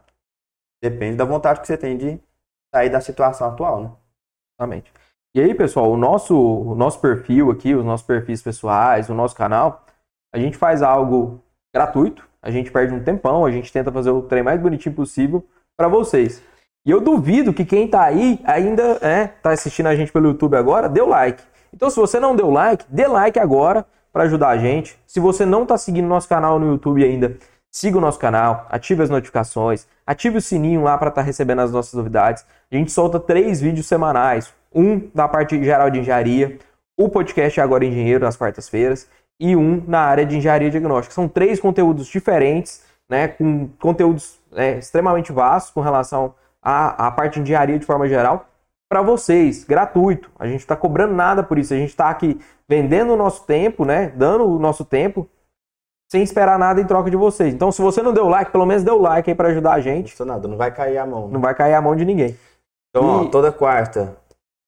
Depende da vontade que você tem de sair da situação atual, né? Exatamente. E aí, pessoal, o nosso, o nosso perfil aqui, os nossos perfis pessoais, o nosso canal, a gente faz algo gratuito, a gente perde um tempão, a gente tenta fazer o trem mais bonitinho possível para vocês. E eu duvido que quem tá aí ainda é, tá assistindo a gente pelo YouTube agora, deu like. Então, se você não deu like, dê like agora para ajudar a gente. Se você não tá seguindo nosso canal no YouTube ainda, siga o nosso canal, ative as notificações, ative o sininho lá para estar tá recebendo as nossas novidades. A gente solta três vídeos semanais, um da parte geral de engenharia, o podcast Agora Engenheiro nas quartas-feiras e um na área de engenharia diagnóstica. São três conteúdos diferentes, né, com conteúdos é, extremamente vastos com relação a, a parte de engenharia de forma geral para vocês, gratuito. A gente está cobrando nada por isso. A gente está aqui vendendo o nosso tempo, né? Dando o nosso tempo sem esperar nada em troca de vocês. Então, se você não deu like, pelo menos dê o like aí para ajudar a gente. Não nada, não vai cair a mão. Né? Não vai cair a mão de ninguém. Então, e... ó, toda quarta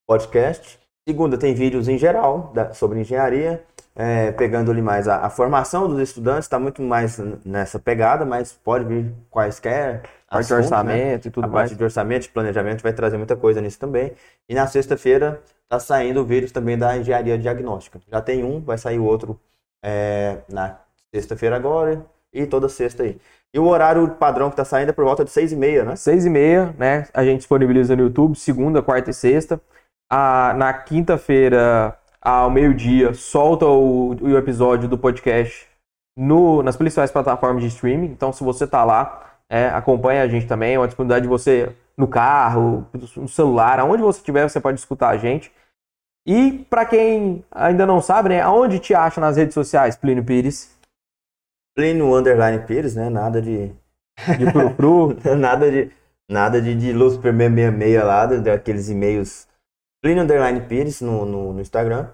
podcast. Segunda tem vídeos em geral da, sobre engenharia é, pegando ali mais a, a, formação dos estudantes, está muito mais nessa pegada, mas pode vir quaisquer. Parte de né? orçamento né? e tudo a mais. Parte de orçamento, de planejamento vai trazer muita coisa nisso também. E na sexta-feira está saindo o vírus também da engenharia diagnóstica. Já tem um, vai sair o outro é, na sexta-feira agora e toda sexta aí. E o horário padrão que está saindo é por volta de seis e meia, né? Seis e meia, né? A gente disponibiliza no YouTube, segunda, quarta e sexta. A, na quinta-feira ao meio-dia, solta o, o, episódio do podcast no, nas principais plataformas de streaming. Então, se você está lá, é, acompanha a gente também. É uma disponibilidade de você no carro, no celular, aonde você estiver, você pode escutar a gente. E para quem ainda não sabe, né, aonde te acha nas redes sociais, Plínio Pires? Plínio Underline Pires, né? Nada de de (laughs) nada de, nada de, de Lucifer 666 lá, daqueles e-mails Plínio Underline Pires no, no, no Instagram.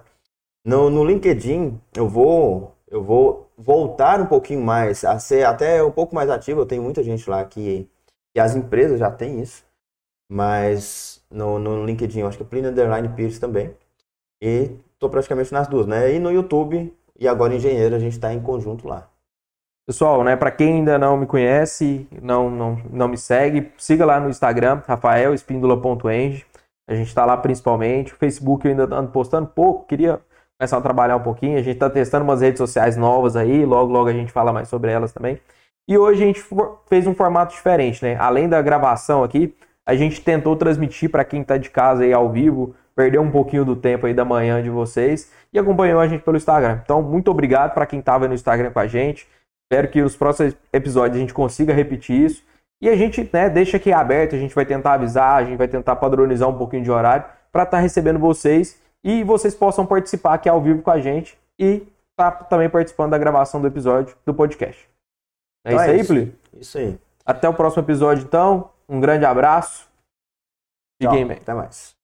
No, no LinkedIn, eu vou, eu vou voltar um pouquinho mais, a ser até um pouco mais ativo. Eu tenho muita gente lá que, que as empresas já têm isso. Mas no, no LinkedIn, eu acho que é Plínio Underline Pires também. E tô praticamente nas duas, né? E no YouTube, e agora Engenheiro, a gente está em conjunto lá. Pessoal, né, para quem ainda não me conhece, não, não, não me segue, siga lá no Instagram, rafaelespíndola.eng. A gente está lá principalmente. O Facebook eu ainda ando postando pouco, queria começar a trabalhar um pouquinho. A gente está testando umas redes sociais novas aí, logo, logo a gente fala mais sobre elas também. E hoje a gente fez um formato diferente, né? Além da gravação aqui, a gente tentou transmitir para quem está de casa aí ao vivo, perdeu um pouquinho do tempo aí da manhã de vocês e acompanhou a gente pelo Instagram. Então, muito obrigado para quem estava no Instagram com a gente. Espero que os próximos episódios a gente consiga repetir isso. E a gente né, deixa aqui aberto, a gente vai tentar avisar, a gente vai tentar padronizar um pouquinho de horário para estar tá recebendo vocês e vocês possam participar aqui ao vivo com a gente e tá também participando da gravação do episódio do podcast. É então isso é aí, Pli? Isso aí. Até o próximo episódio, então. Um grande abraço. Fiquem bem. Até mais.